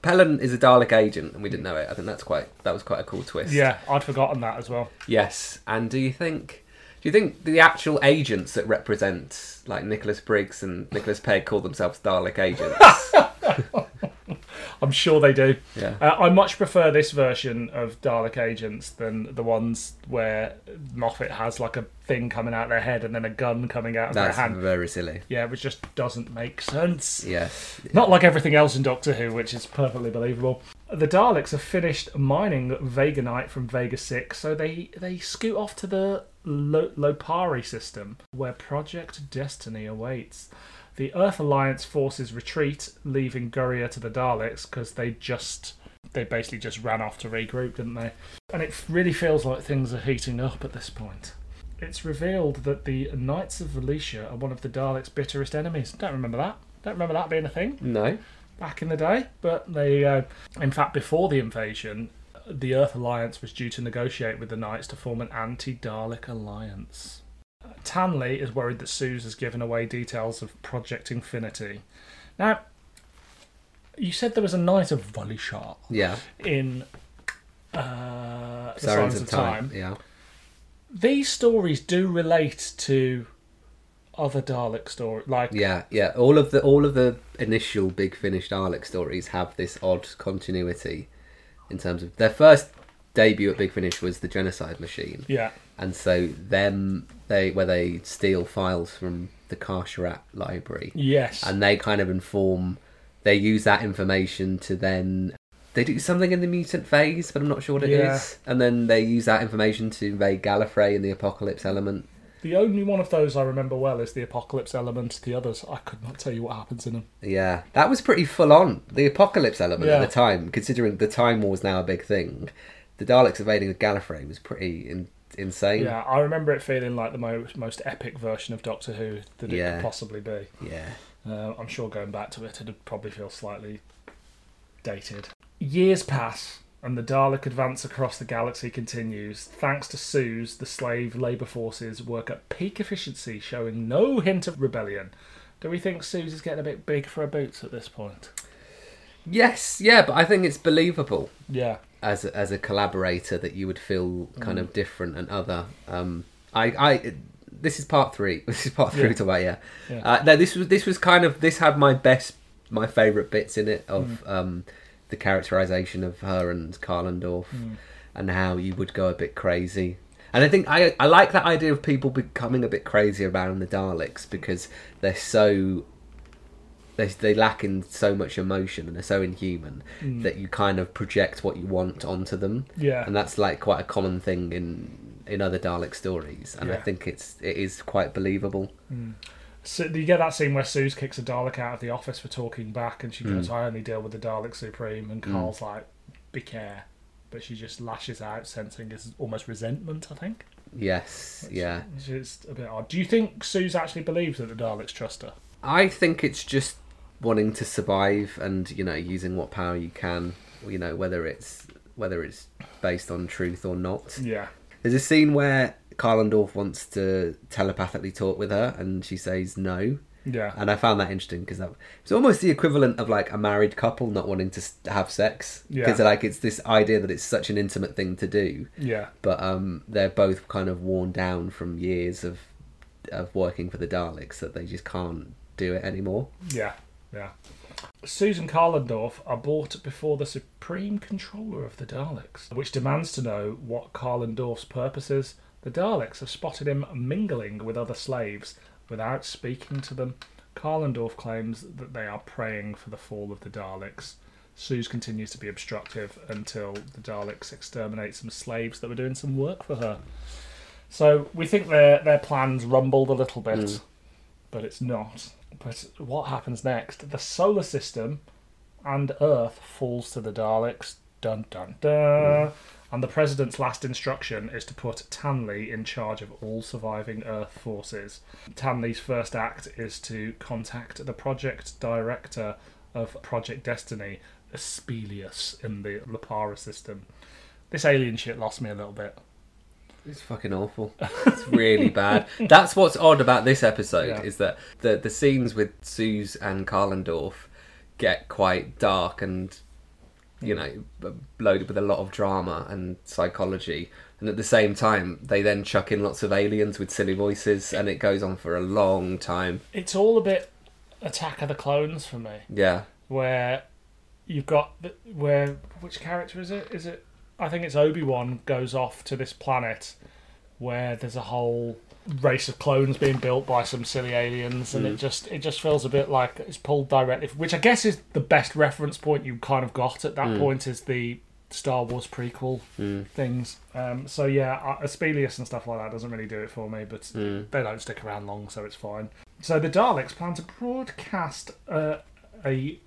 Pellon is a Dalek agent, and we didn't know it. I think that's quite that was quite a cool twist. Yeah, I'd forgotten that as well. Yes, and do you think? Do you think the actual agents that represent like Nicholas Briggs and Nicholas Pegg call themselves Dalek agents? I'm sure they do. yeah. Uh, I much prefer this version of Dalek agents than the ones where Moffat has like a thing coming out of their head and then a gun coming out of That's their hand. very silly. Yeah, which just doesn't make sense. Yes. Not like everything else in Doctor Who, which is perfectly believable. The Daleks have finished mining Veganite from Vega 6, so they, they scoot off to the Lo- Lopari system, where Project Destiny awaits. The Earth Alliance forces retreat, leaving Guria to the Daleks, because they just. They basically just ran off to regroup, didn't they? And it really feels like things are heating up at this point. It's revealed that the Knights of Velyshaa are one of the Daleks' bitterest enemies. Don't remember that. Don't remember that being a thing No. back in the day. But they, uh, in fact, before the invasion, the Earth Alliance was due to negotiate with the Knights to form an anti-Dalek alliance. Tanley is worried that Suze has given away details of Project Infinity. Now, you said there was a Knight of Velyshaa Yeah. in uh, the Sirens of of Time. Time. Yeah. These stories do relate to other Dalek stories, like Yeah, yeah. All of the all of the initial Big Finish Dalek stories have this odd continuity in terms of their first debut at Big Finish was the Genocide Machine, yeah, and so them they where they steal files from the Karsharat library, yes, and they kind of inform. They use that information to then they do something in the mutant phase, but I'm not sure what it is. Yeah. And then they use that information to invade Gallifrey and the Apocalypse element. The only one of those I remember well is the Apocalypse element. The others, I could not tell you what happens in them. Yeah, that was pretty full on. The apocalypse element Yeah. at the time, considering the Time War was now a big thing, the Daleks invading Gallifrey was pretty in- insane. Yeah, I remember it feeling like the most, most epic version of Doctor Who that it Yeah. could possibly be. Yeah. Uh, I'm sure going back to it, it'd probably feel slightly dated. Years pass, and the Dalek advance across the galaxy continues. Thanks to Suze, the slave labour forces work at peak efficiency, showing no hint of rebellion. Do we think Suze is getting a bit big for her boots at this point? Yes, yeah, but I think it's believable Yeah. As a, as a collaborator that you would feel Mm. kind of different and other. Um, I, I, this is part three. This is part three. Yeah. we're about yeah. Yeah. Uh, no, this was this was kind of this had my best, my favourite bits in it of Mm. um, the characterization of her and Kalendorf, Mm. and how you would go a bit crazy. And I think I I like that idea of people becoming a bit crazy around the Daleks because they're so they they lack in so much emotion and they're so inhuman that you kind of project what you want onto them. Mm. Yeah. and that's like quite a common thing in in other Dalek stories, and I think it's it is quite believable. So you get that scene where Suze kicks a Dalek out of the office for talking back, and she Mm. goes, "I only deal with the Dalek Supreme," and Carl's like, "Be care," but she just lashes out, sensing his almost resentment. I think. Yes, yeah. Which is a bit odd. Do you think Suze actually believes that the Daleks trust her? I think it's just wanting to survive and you know using what power you can. You know whether it's whether it's based on truth or not. Yeah. There's a scene where Kalendorf wants to telepathically talk with her, and she says no. Yeah. And I found that interesting because it's almost the equivalent of like a married couple not wanting to have sex. Yeah. Because like it's this idea that it's such an intimate thing to do, yeah. but um, they're both kind of worn down from years of of working for the Daleks that they just can't do it anymore. Yeah. Yeah. Susan Kalendorf are brought before the Supreme Controller of the Daleks, which demands to know what Kalendorf's purpose is. The Daleks have spotted him mingling with other slaves without speaking to them. Kalendorf claims that they are praying for the fall of the Daleks. Suze continues to be obstructive until the Daleks exterminate some slaves that were doing some work for her. So we think their their plans rumbled a little bit, hmm. but it's not. But what happens next? The solar system and Earth falls to the Daleks. Dun dun dun. And the president's last instruction is to put Tanley in charge of all surviving Earth forces. Tanley's first act is to contact the project director of Project Destiny, Aspelius, in the Lapara system. This alien shit lost me a little bit. It's fucking awful. It's really bad. That's what's odd about this episode Yeah. is that the the scenes with Suze and Kalendorf get quite dark and you know loaded with a lot of drama and psychology, and at the same time they then chuck in lots of aliens with silly voices, and it goes on for a long time. It's all a bit Attack of the Clones for me. Yeah, where you've got the, where which character is it? Is it? I think it's Obi Wan goes off to this planet where there's a whole race of clones being built by some silly aliens, and it just it just feels a bit like it's pulled directly. Which I guess is the best reference point you kind of got at that point is the Star Wars prequel things. Um, so yeah, Aspelius and stuff like that doesn't really do it for me, but they don't stick around long, so it's fine. So the Daleks plan to broadcast uh, a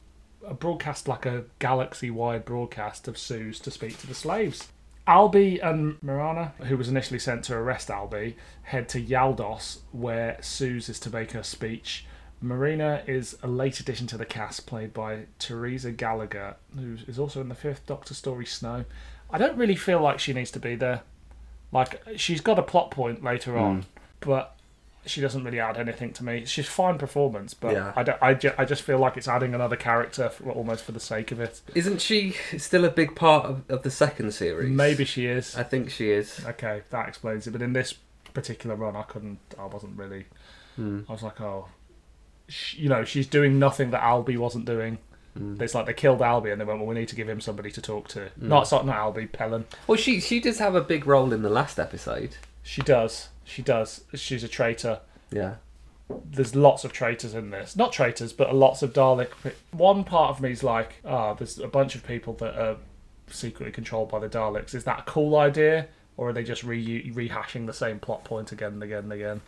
a broadcast like a galaxy wide broadcast of Suze to speak to the slaves. Alby and Mirana, who was initially sent to arrest Alby, head to Yaldos, where Suze is to make her speech. Mirana is a late addition to the cast, played by Teresa Gallagher, who is also in the fifth Doctor story Snow. I don't really feel like she needs to be there. Like, she's got a plot point later hmm. on, but she doesn't really add anything to me. She's fine performance, but Yeah. I, don't, I, ju- I just feel like it's adding another character for, almost for the sake of it. isn't she still a big part of, of the second series? Maybe she is. I think she is. Okay, that explains it. But in this particular run, I couldn't. I wasn't really. Hmm. I was like, oh, sh you know, she's doing nothing that Alby wasn't doing. Hmm. It's like they killed Alby and they went, well, we need to give him somebody to talk to. Not, it's not, not Alby, Pellin. Well, she she does have a big role in the last episode. She does. She does. She's a traitor. Yeah. There's lots of traitors in this. Not traitors, but lots of Dalek. One part of me is like, ah, there's a bunch of people that are secretly controlled by the Daleks. Is that a cool idea? Or are they just re- rehashing the same plot point again and again and again?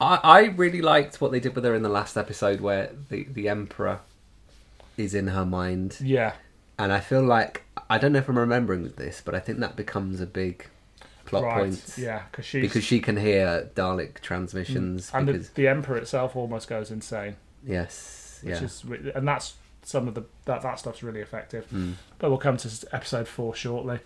I, I really liked what they did with her in the last episode where the, the Emperor is in her mind. Yeah. And I feel like, I don't know if I'm remembering this, but I think that becomes a big plot right. point. Yeah, cause she's, Because she can hear Dalek transmissions. and the, because, the Emperor itself almost goes insane, yes. which Yeah. is and that's some of the that that stuff's really effective. Hmm. But we'll come to episode four shortly.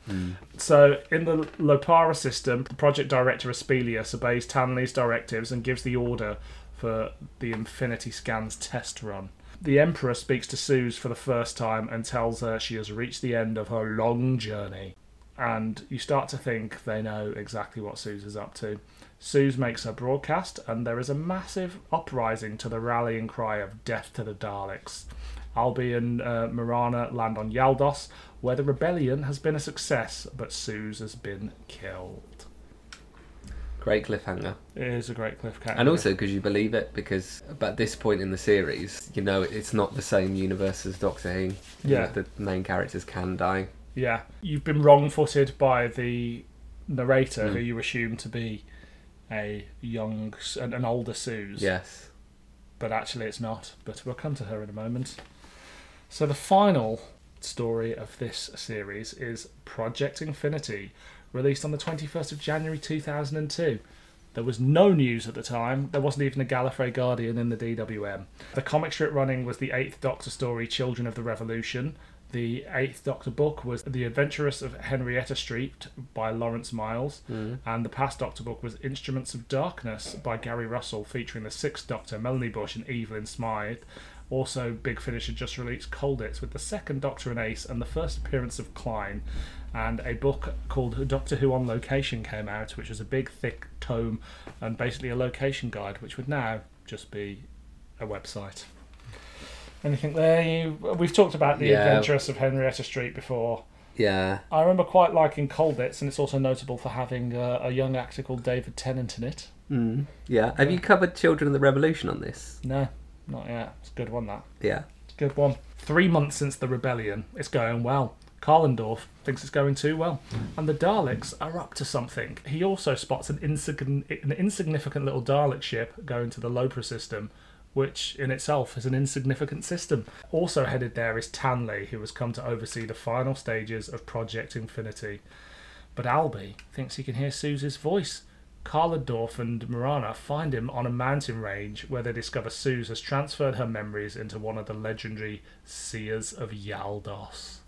So in the Lopara system, the project director Aspelius obeys Tanley's directives and gives the order for the Infinity Scans test run. The Emperor speaks to Suze for the first time and tells her she has reached the end of her long journey. And you start to think they know exactly what Suze is up to. Suze makes her broadcast, and there is a massive uprising to the rallying cry of "Death to the Daleks." Alby and uh, Mirana land on Yaldos, where the rebellion has been a success, but Suze has been killed. Great cliffhanger. It is a great cliffhanger. And also because you believe it, because at this point in the series, you know it's not the same universe as Doctor Who. You Yeah. know, the main characters can die. Yeah, you've been wrong-footed by the narrator, Mm. who you assume to be a young, an, an older Suze. Yes. but actually it's not. But we'll come to her in a moment. So the final story of this series is Project Infinity, released on the 21st of January 2002. There was no news at the time. There wasn't even a Gallifrey Guardian in the DWM. The comic strip running was the Eighth Doctor story, Children of the Revolution. The Eighth Doctor book was The Adventuress of Henrietta Street by Lawrence Miles, mm. and the Past Doctor book was Instruments of Darkness by Gary Russell, featuring the Sixth Doctor, Melanie Bush, and Evelyn Smythe. Also, Big Finish had just released Colditz with the second Doctor and Ace and the first appearance of Klein. And a book called Doctor Who on Location came out, which was a big, thick tome and basically a location guide, which would now just be a website. Anything there? You, we've talked about the Yeah. Adventuress of Henrietta Street before. Yeah. I remember quite liking Colditz, and it's also notable for having uh, a young actor called David Tennant in it. Mm. Yeah. Have you covered Children of the Revolution on this? No, not yet. It's a good one, that. Yeah. It's a good one. Three months since the rebellion, it's going well. Kalendorf thinks it's going too well. And the Daleks are up to something. He also spots an, insign- an insignificant little Dalek ship going to the Lopra system, which in itself is an insignificant system. Also headed there is Tanley, who has come to oversee the final stages of Project Infinity. But Alby thinks he can hear Suze's voice. Kalendorf and Mirana find him on a mountain range where they discover Suze has transferred her memories into one of the legendary Seers of Yaldos.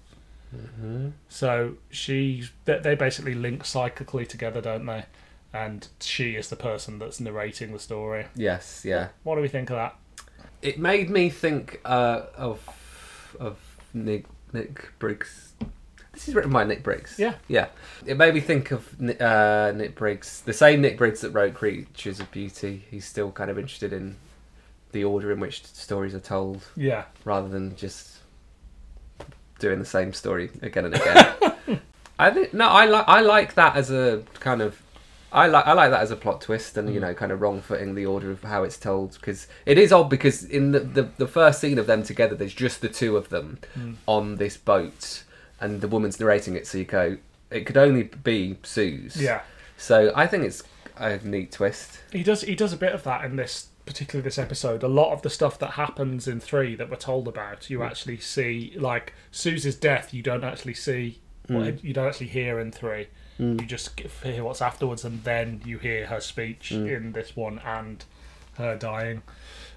Mm-hmm. So she, they basically link psychically together, don't they? And she is the person that's narrating the story. Yes. Yeah. What do we think of that? It made me think uh, of of Nick Nick Briggs. This is written by Nick Briggs. Yeah. Yeah. It made me think of uh, Nick Briggs, the same Nick Briggs that wrote Creatures of Beauty. He's still kind of interested in the order in which stories are told, Yeah, rather than just doing the same story again and again. I think no, I like I like that as a kind of. I like I like that as a plot twist, and you mm. know, kind of wrong footing the order of how it's told because it is odd. Because in the, the the first scene of them together, there's just the two of them mm. on this boat, and the woman's narrating it. So you go, it could only be Suze. yeah. So I think it's a neat twist. He does. He does a bit of that in this, particularly this episode. A lot of the stuff that happens in three that we're told about, you mm. actually see. Like Suze's death, you don't actually see. Well, you don't actually hear in three. Mm. You just hear what's afterwards, and then you hear her speech mm. in this one and her dying,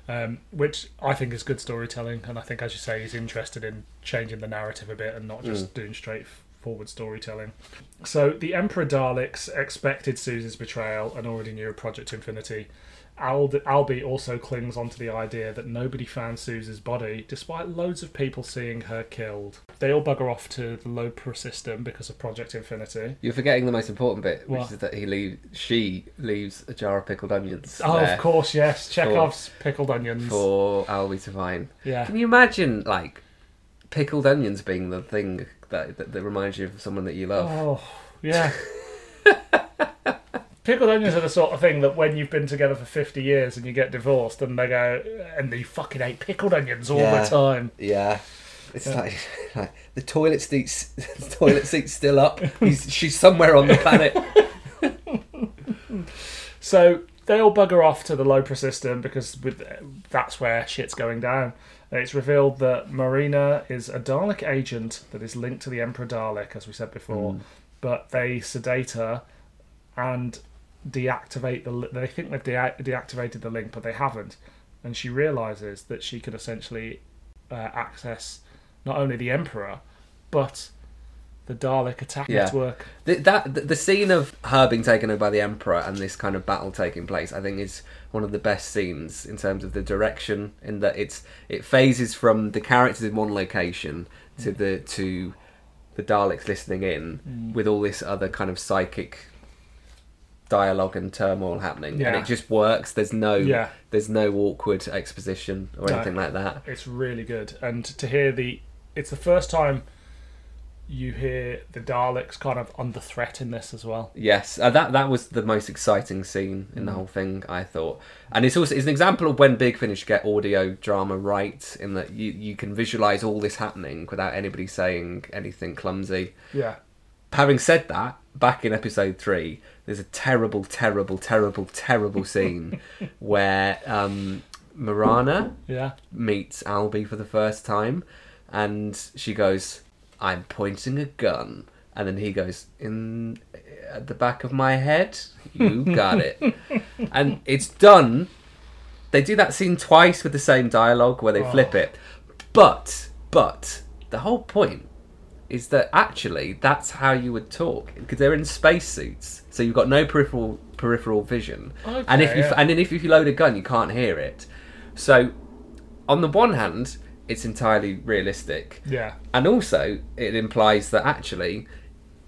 um, which I think is good storytelling. And I think, as you say, he's interested in changing the narrative a bit and not just mm. doing straightforward storytelling. So the Emperor Daleks expected Susan's betrayal and already knew of Project Infinity. Al- Alby also clings onto the idea that nobody found Suze's body, despite loads of people seeing her killed. They all bugger off to the Lopra system because of Project Infinity. You're forgetting the most important bit, which What? is that he leave she leaves a jar of pickled onions. Oh, there of course, yes. Chekhov's pickled onions. for Alby to find. Yeah. Can you imagine like pickled onions being the thing that that, that reminds you of someone that you love? Oh, yeah. Pickled onions are the sort of thing that when you've been together for 50 years and you get divorced and they go, and you fucking ate pickled onions all Yeah. the time. Yeah. It's like, like the toilet seat's the toilet seat's still up. He's, she's somewhere on the planet. So they all bugger off to the Lopra system because with, that's where shit's going down. It's revealed that Mirana is a Dalek agent that is linked to the Emperor Dalek, as we said before. Mm. But they sedate her and deactivate the. They think they've dea- deactivated the link, but they haven't. And she realizes that she could essentially uh, access not only the Emperor, but the Dalek attack Yeah. network. The, that the, the scene of her being taken over by the Emperor and this kind of battle taking place, I think, is one of the best scenes in terms of the direction. In that it's it phases from the characters in one location to the to the Daleks listening in Mm. with all this other kind of psychic dialogue and turmoil happening, and Yeah. it just works. There's no Yeah. there's no awkward exposition or No. anything like that. It's really good, and to hear the, it's the first time you hear the Daleks kind of under threat in this as well. Yes, uh, that that was the most exciting scene in the Mm. whole thing, I thought. And it's also it's an example of when Big Finish get audio drama right, in that you you can visualize all this happening without anybody saying anything clumsy. Yeah, Having said that, back in episode three, there's a terrible, terrible, terrible, terrible scene where um, Mirana yeah, meets Alby for the first time, and she goes, "I'm pointing a gun," and then he goes, "In at the back of my head, you got it," and it's done. They do that scene twice with the same dialogue where they flip it, but but the whole point is that actually that's how you would talk because they're in spacesuits, so you've got no peripheral peripheral vision, and if you yeah. and then if you load a gun, you can't hear it. So, on the one hand, it's entirely realistic, yeah. and also it implies that actually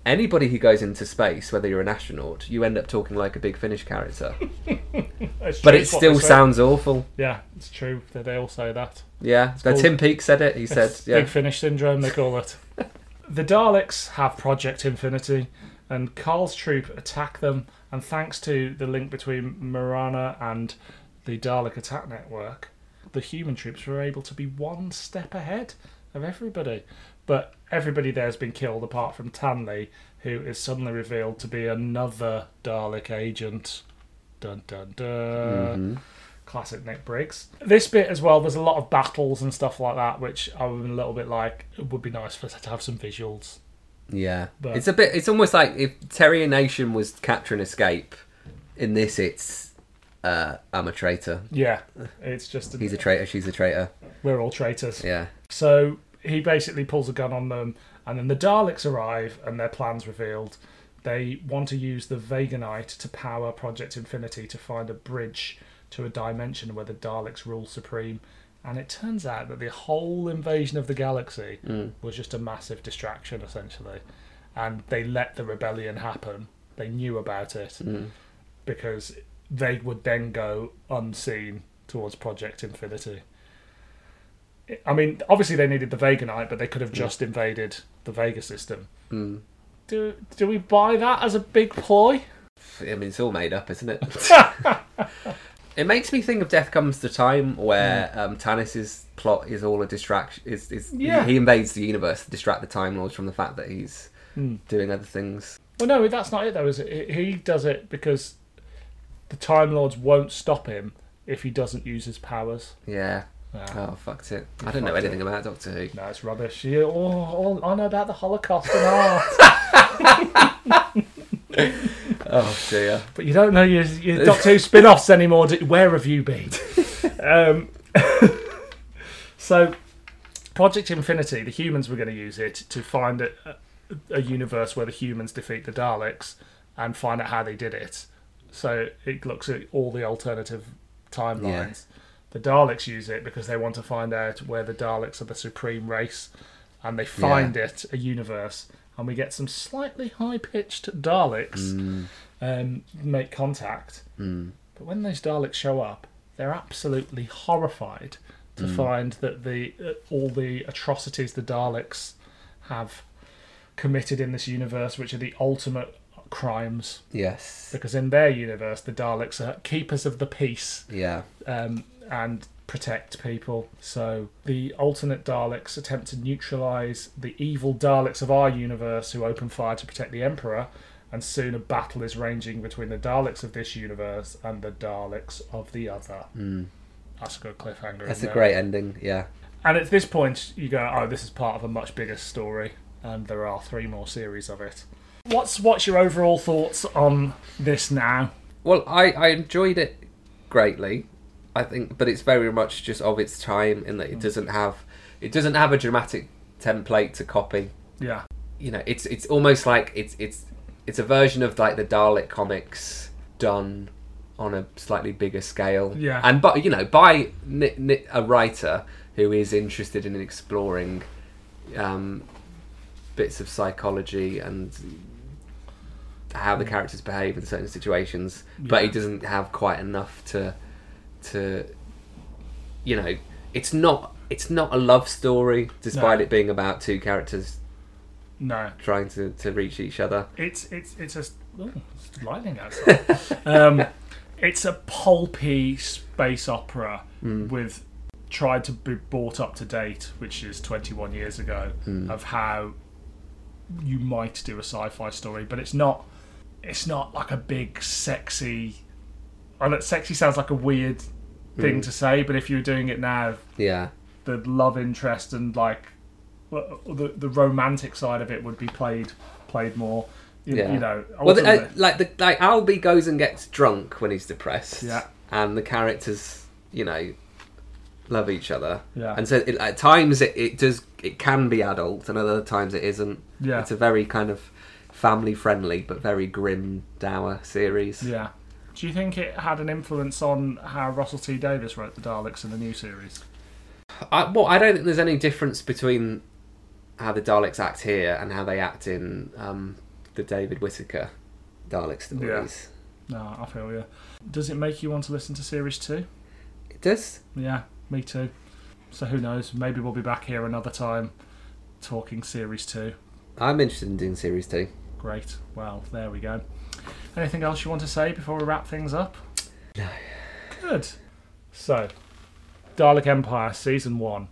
anybody who goes into space, whether you're an astronaut, you end up talking like a big Finish character. But it still sounds awful. Yeah, it's true that they all say that. Yeah, Tim Peake said it. He said, "Yeah, Big Finish syndrome, they call it. the Daleks have Project Infinity, and Carl's troop attack them. And thanks to the link between Mirana and the Dalek attack network, the human troops were able to be one step ahead of everybody. But everybody there has been killed apart from Tanley, who is suddenly revealed to be another Dalek agent. Dun dun dun. Mm-hmm. Classic Nick Briggs. This bit as well, there's a lot of battles and stuff like that, which I'm a little bit like, it would be nice for us to have some visuals. yeah." But- It's a bit. It's almost like if Terry Nation was capture and escape. In this, it's uh, I'm a traitor. Yeah, it's just, He's a traitor. She's a traitor. we're all traitors. Yeah. So he basically pulls a gun on them, and then the Daleks arrive, and their plans revealed. They want to use the Veganite to power Project Infinity to find a bridge to a dimension where the Daleks rule supreme. And it turns out that the whole invasion of the galaxy hmm. was just a massive distraction, essentially. And they let the rebellion happen. They knew about it hmm. because they would then go unseen towards Project Infinity. I mean, obviously they needed the Veganite, but they could have hmm. just invaded the Vega system. Mm. Do do we buy that as a big ploy? I mean, it's all made up, isn't it? it makes me think of Death Comes to Time, where um, Tannis's plot is all a distraction. Is, is Yeah. he invades the universe to distract the Time Lords from the fact that he's doing other things. Well, no, that's not it though. Is it? He does it because the Time Lords won't stop him if he doesn't use his powers. Yeah. Ah. Oh, fucked it. I don't know anything about Doctor Who. No, it's rubbish. You, oh, all I know about the Holocaust and art, Oh dear. but you don't know your, your Doctor Who spin-offs anymore. do- Where have you been? um, so, Project Infinity, the humans were going to use it to find a, a universe where the humans defeat the Daleks and find out how they did it. So it looks at all the alternative timelines. The Daleks use it because they want to find out where the Daleks are the supreme race, and they find it a universe, and we get some slightly high-pitched Daleks um, make contact. But when those Daleks show up, they're absolutely horrified to find that the uh, all the atrocities the Daleks have committed in this universe, which are the ultimate crimes, Yes. because in their universe the Daleks are keepers of the peace Yeah. um, and protect people. So the alternate Daleks attempt to neutralize the evil Daleks of our universe who open fire to protect the Emperor, and soon a battle is raging between the Daleks of this universe and the Daleks of the other. Hmm. That's a good cliffhanger. That's a great ending. Yeah. And at this point, you go, "Oh, this is part of a much bigger story," and there are three more series of it. What's what's your overall thoughts on this now? Well, I, I enjoyed it greatly. I think, but it's very much just of its time in that it doesn't have it doesn't have a dramatic template to copy. Yeah, You know, it's it's almost like it's it's it's a version of like the Dalek comics done on a slightly bigger scale. Yeah. and but you know by ni- ni- a writer who is interested in exploring um, bits of psychology and how the characters behave in certain situations, but he doesn't have quite enough to to you know, it's not it's not a love story despite No. it being about two characters No, trying to, to reach each other. it's it's it's a oh, it's lightning outside. um, it's a pulpy space opera with tried to be brought up to date, which is 21 years ago, of how you might do a sci-fi story, but it's not. It's not like a big sexy. I know sexy sounds like a weird thing to say, but if you were doing it now, Yeah. the love interest and like the the romantic side of it would be played played more. You, Yeah. you know, Well, the, uh, like the like Alby goes and gets drunk when he's depressed. Yeah. And the characters, you know, love each other. Yeah. And so it, at times it, it does it can be adult, and other times it isn't. Yeah. It's a very kind of family friendly but very grim, dour series. yeah. Do you think it had an influence on how Russell T Davies wrote the Daleks in the new series? I, well, I don't think there's any difference between how the Daleks act here and how they act in um, the David Whitaker Dalek stories. No, I feel you. Does it make you want to listen to series two? It does. Yeah, me too. So who knows? Maybe we'll be back here another time talking series two. I'm interested in doing series two. Great. Well, there we go. Anything else you want to say before we wrap things up? No. Good. So, Dalek Empire Season 1.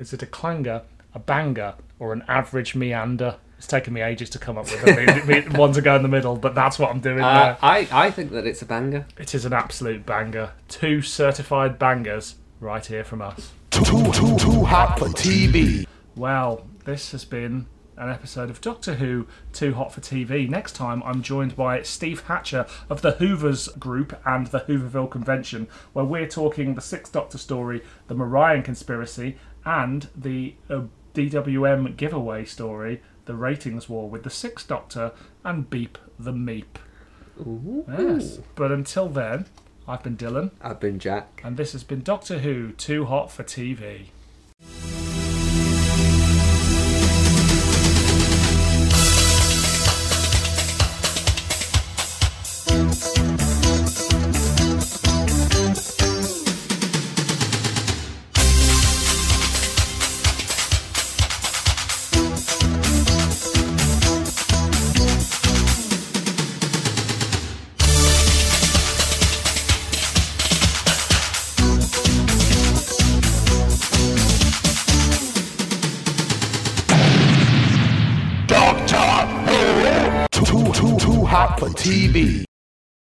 Is it a clanger, a banger, or an average meander? It's taken me ages to come up with it. Me- me- one to go in the middle, but that's what I'm doing Uh, there. I, I think that it's a banger. It is an absolute banger. Two certified bangers right here from us. Too, too, too hot for TV. Well, this has been an episode of Doctor Who Too Hot for TV. Next time, I'm joined by Steve Hatcher of the Hoovers Group and the Hooverville Convention, where we're talking the Sixth Doctor story, the Marian conspiracy, and the uh, DWM giveaway story, the Ratings War, with the Sixth Doctor and Beep the Meep. Yes. But until then, I've been Dylan, I've been Jack. and this has been Doctor Who Too Hot for TV. Doctor Who. Too, too, too hot for TV.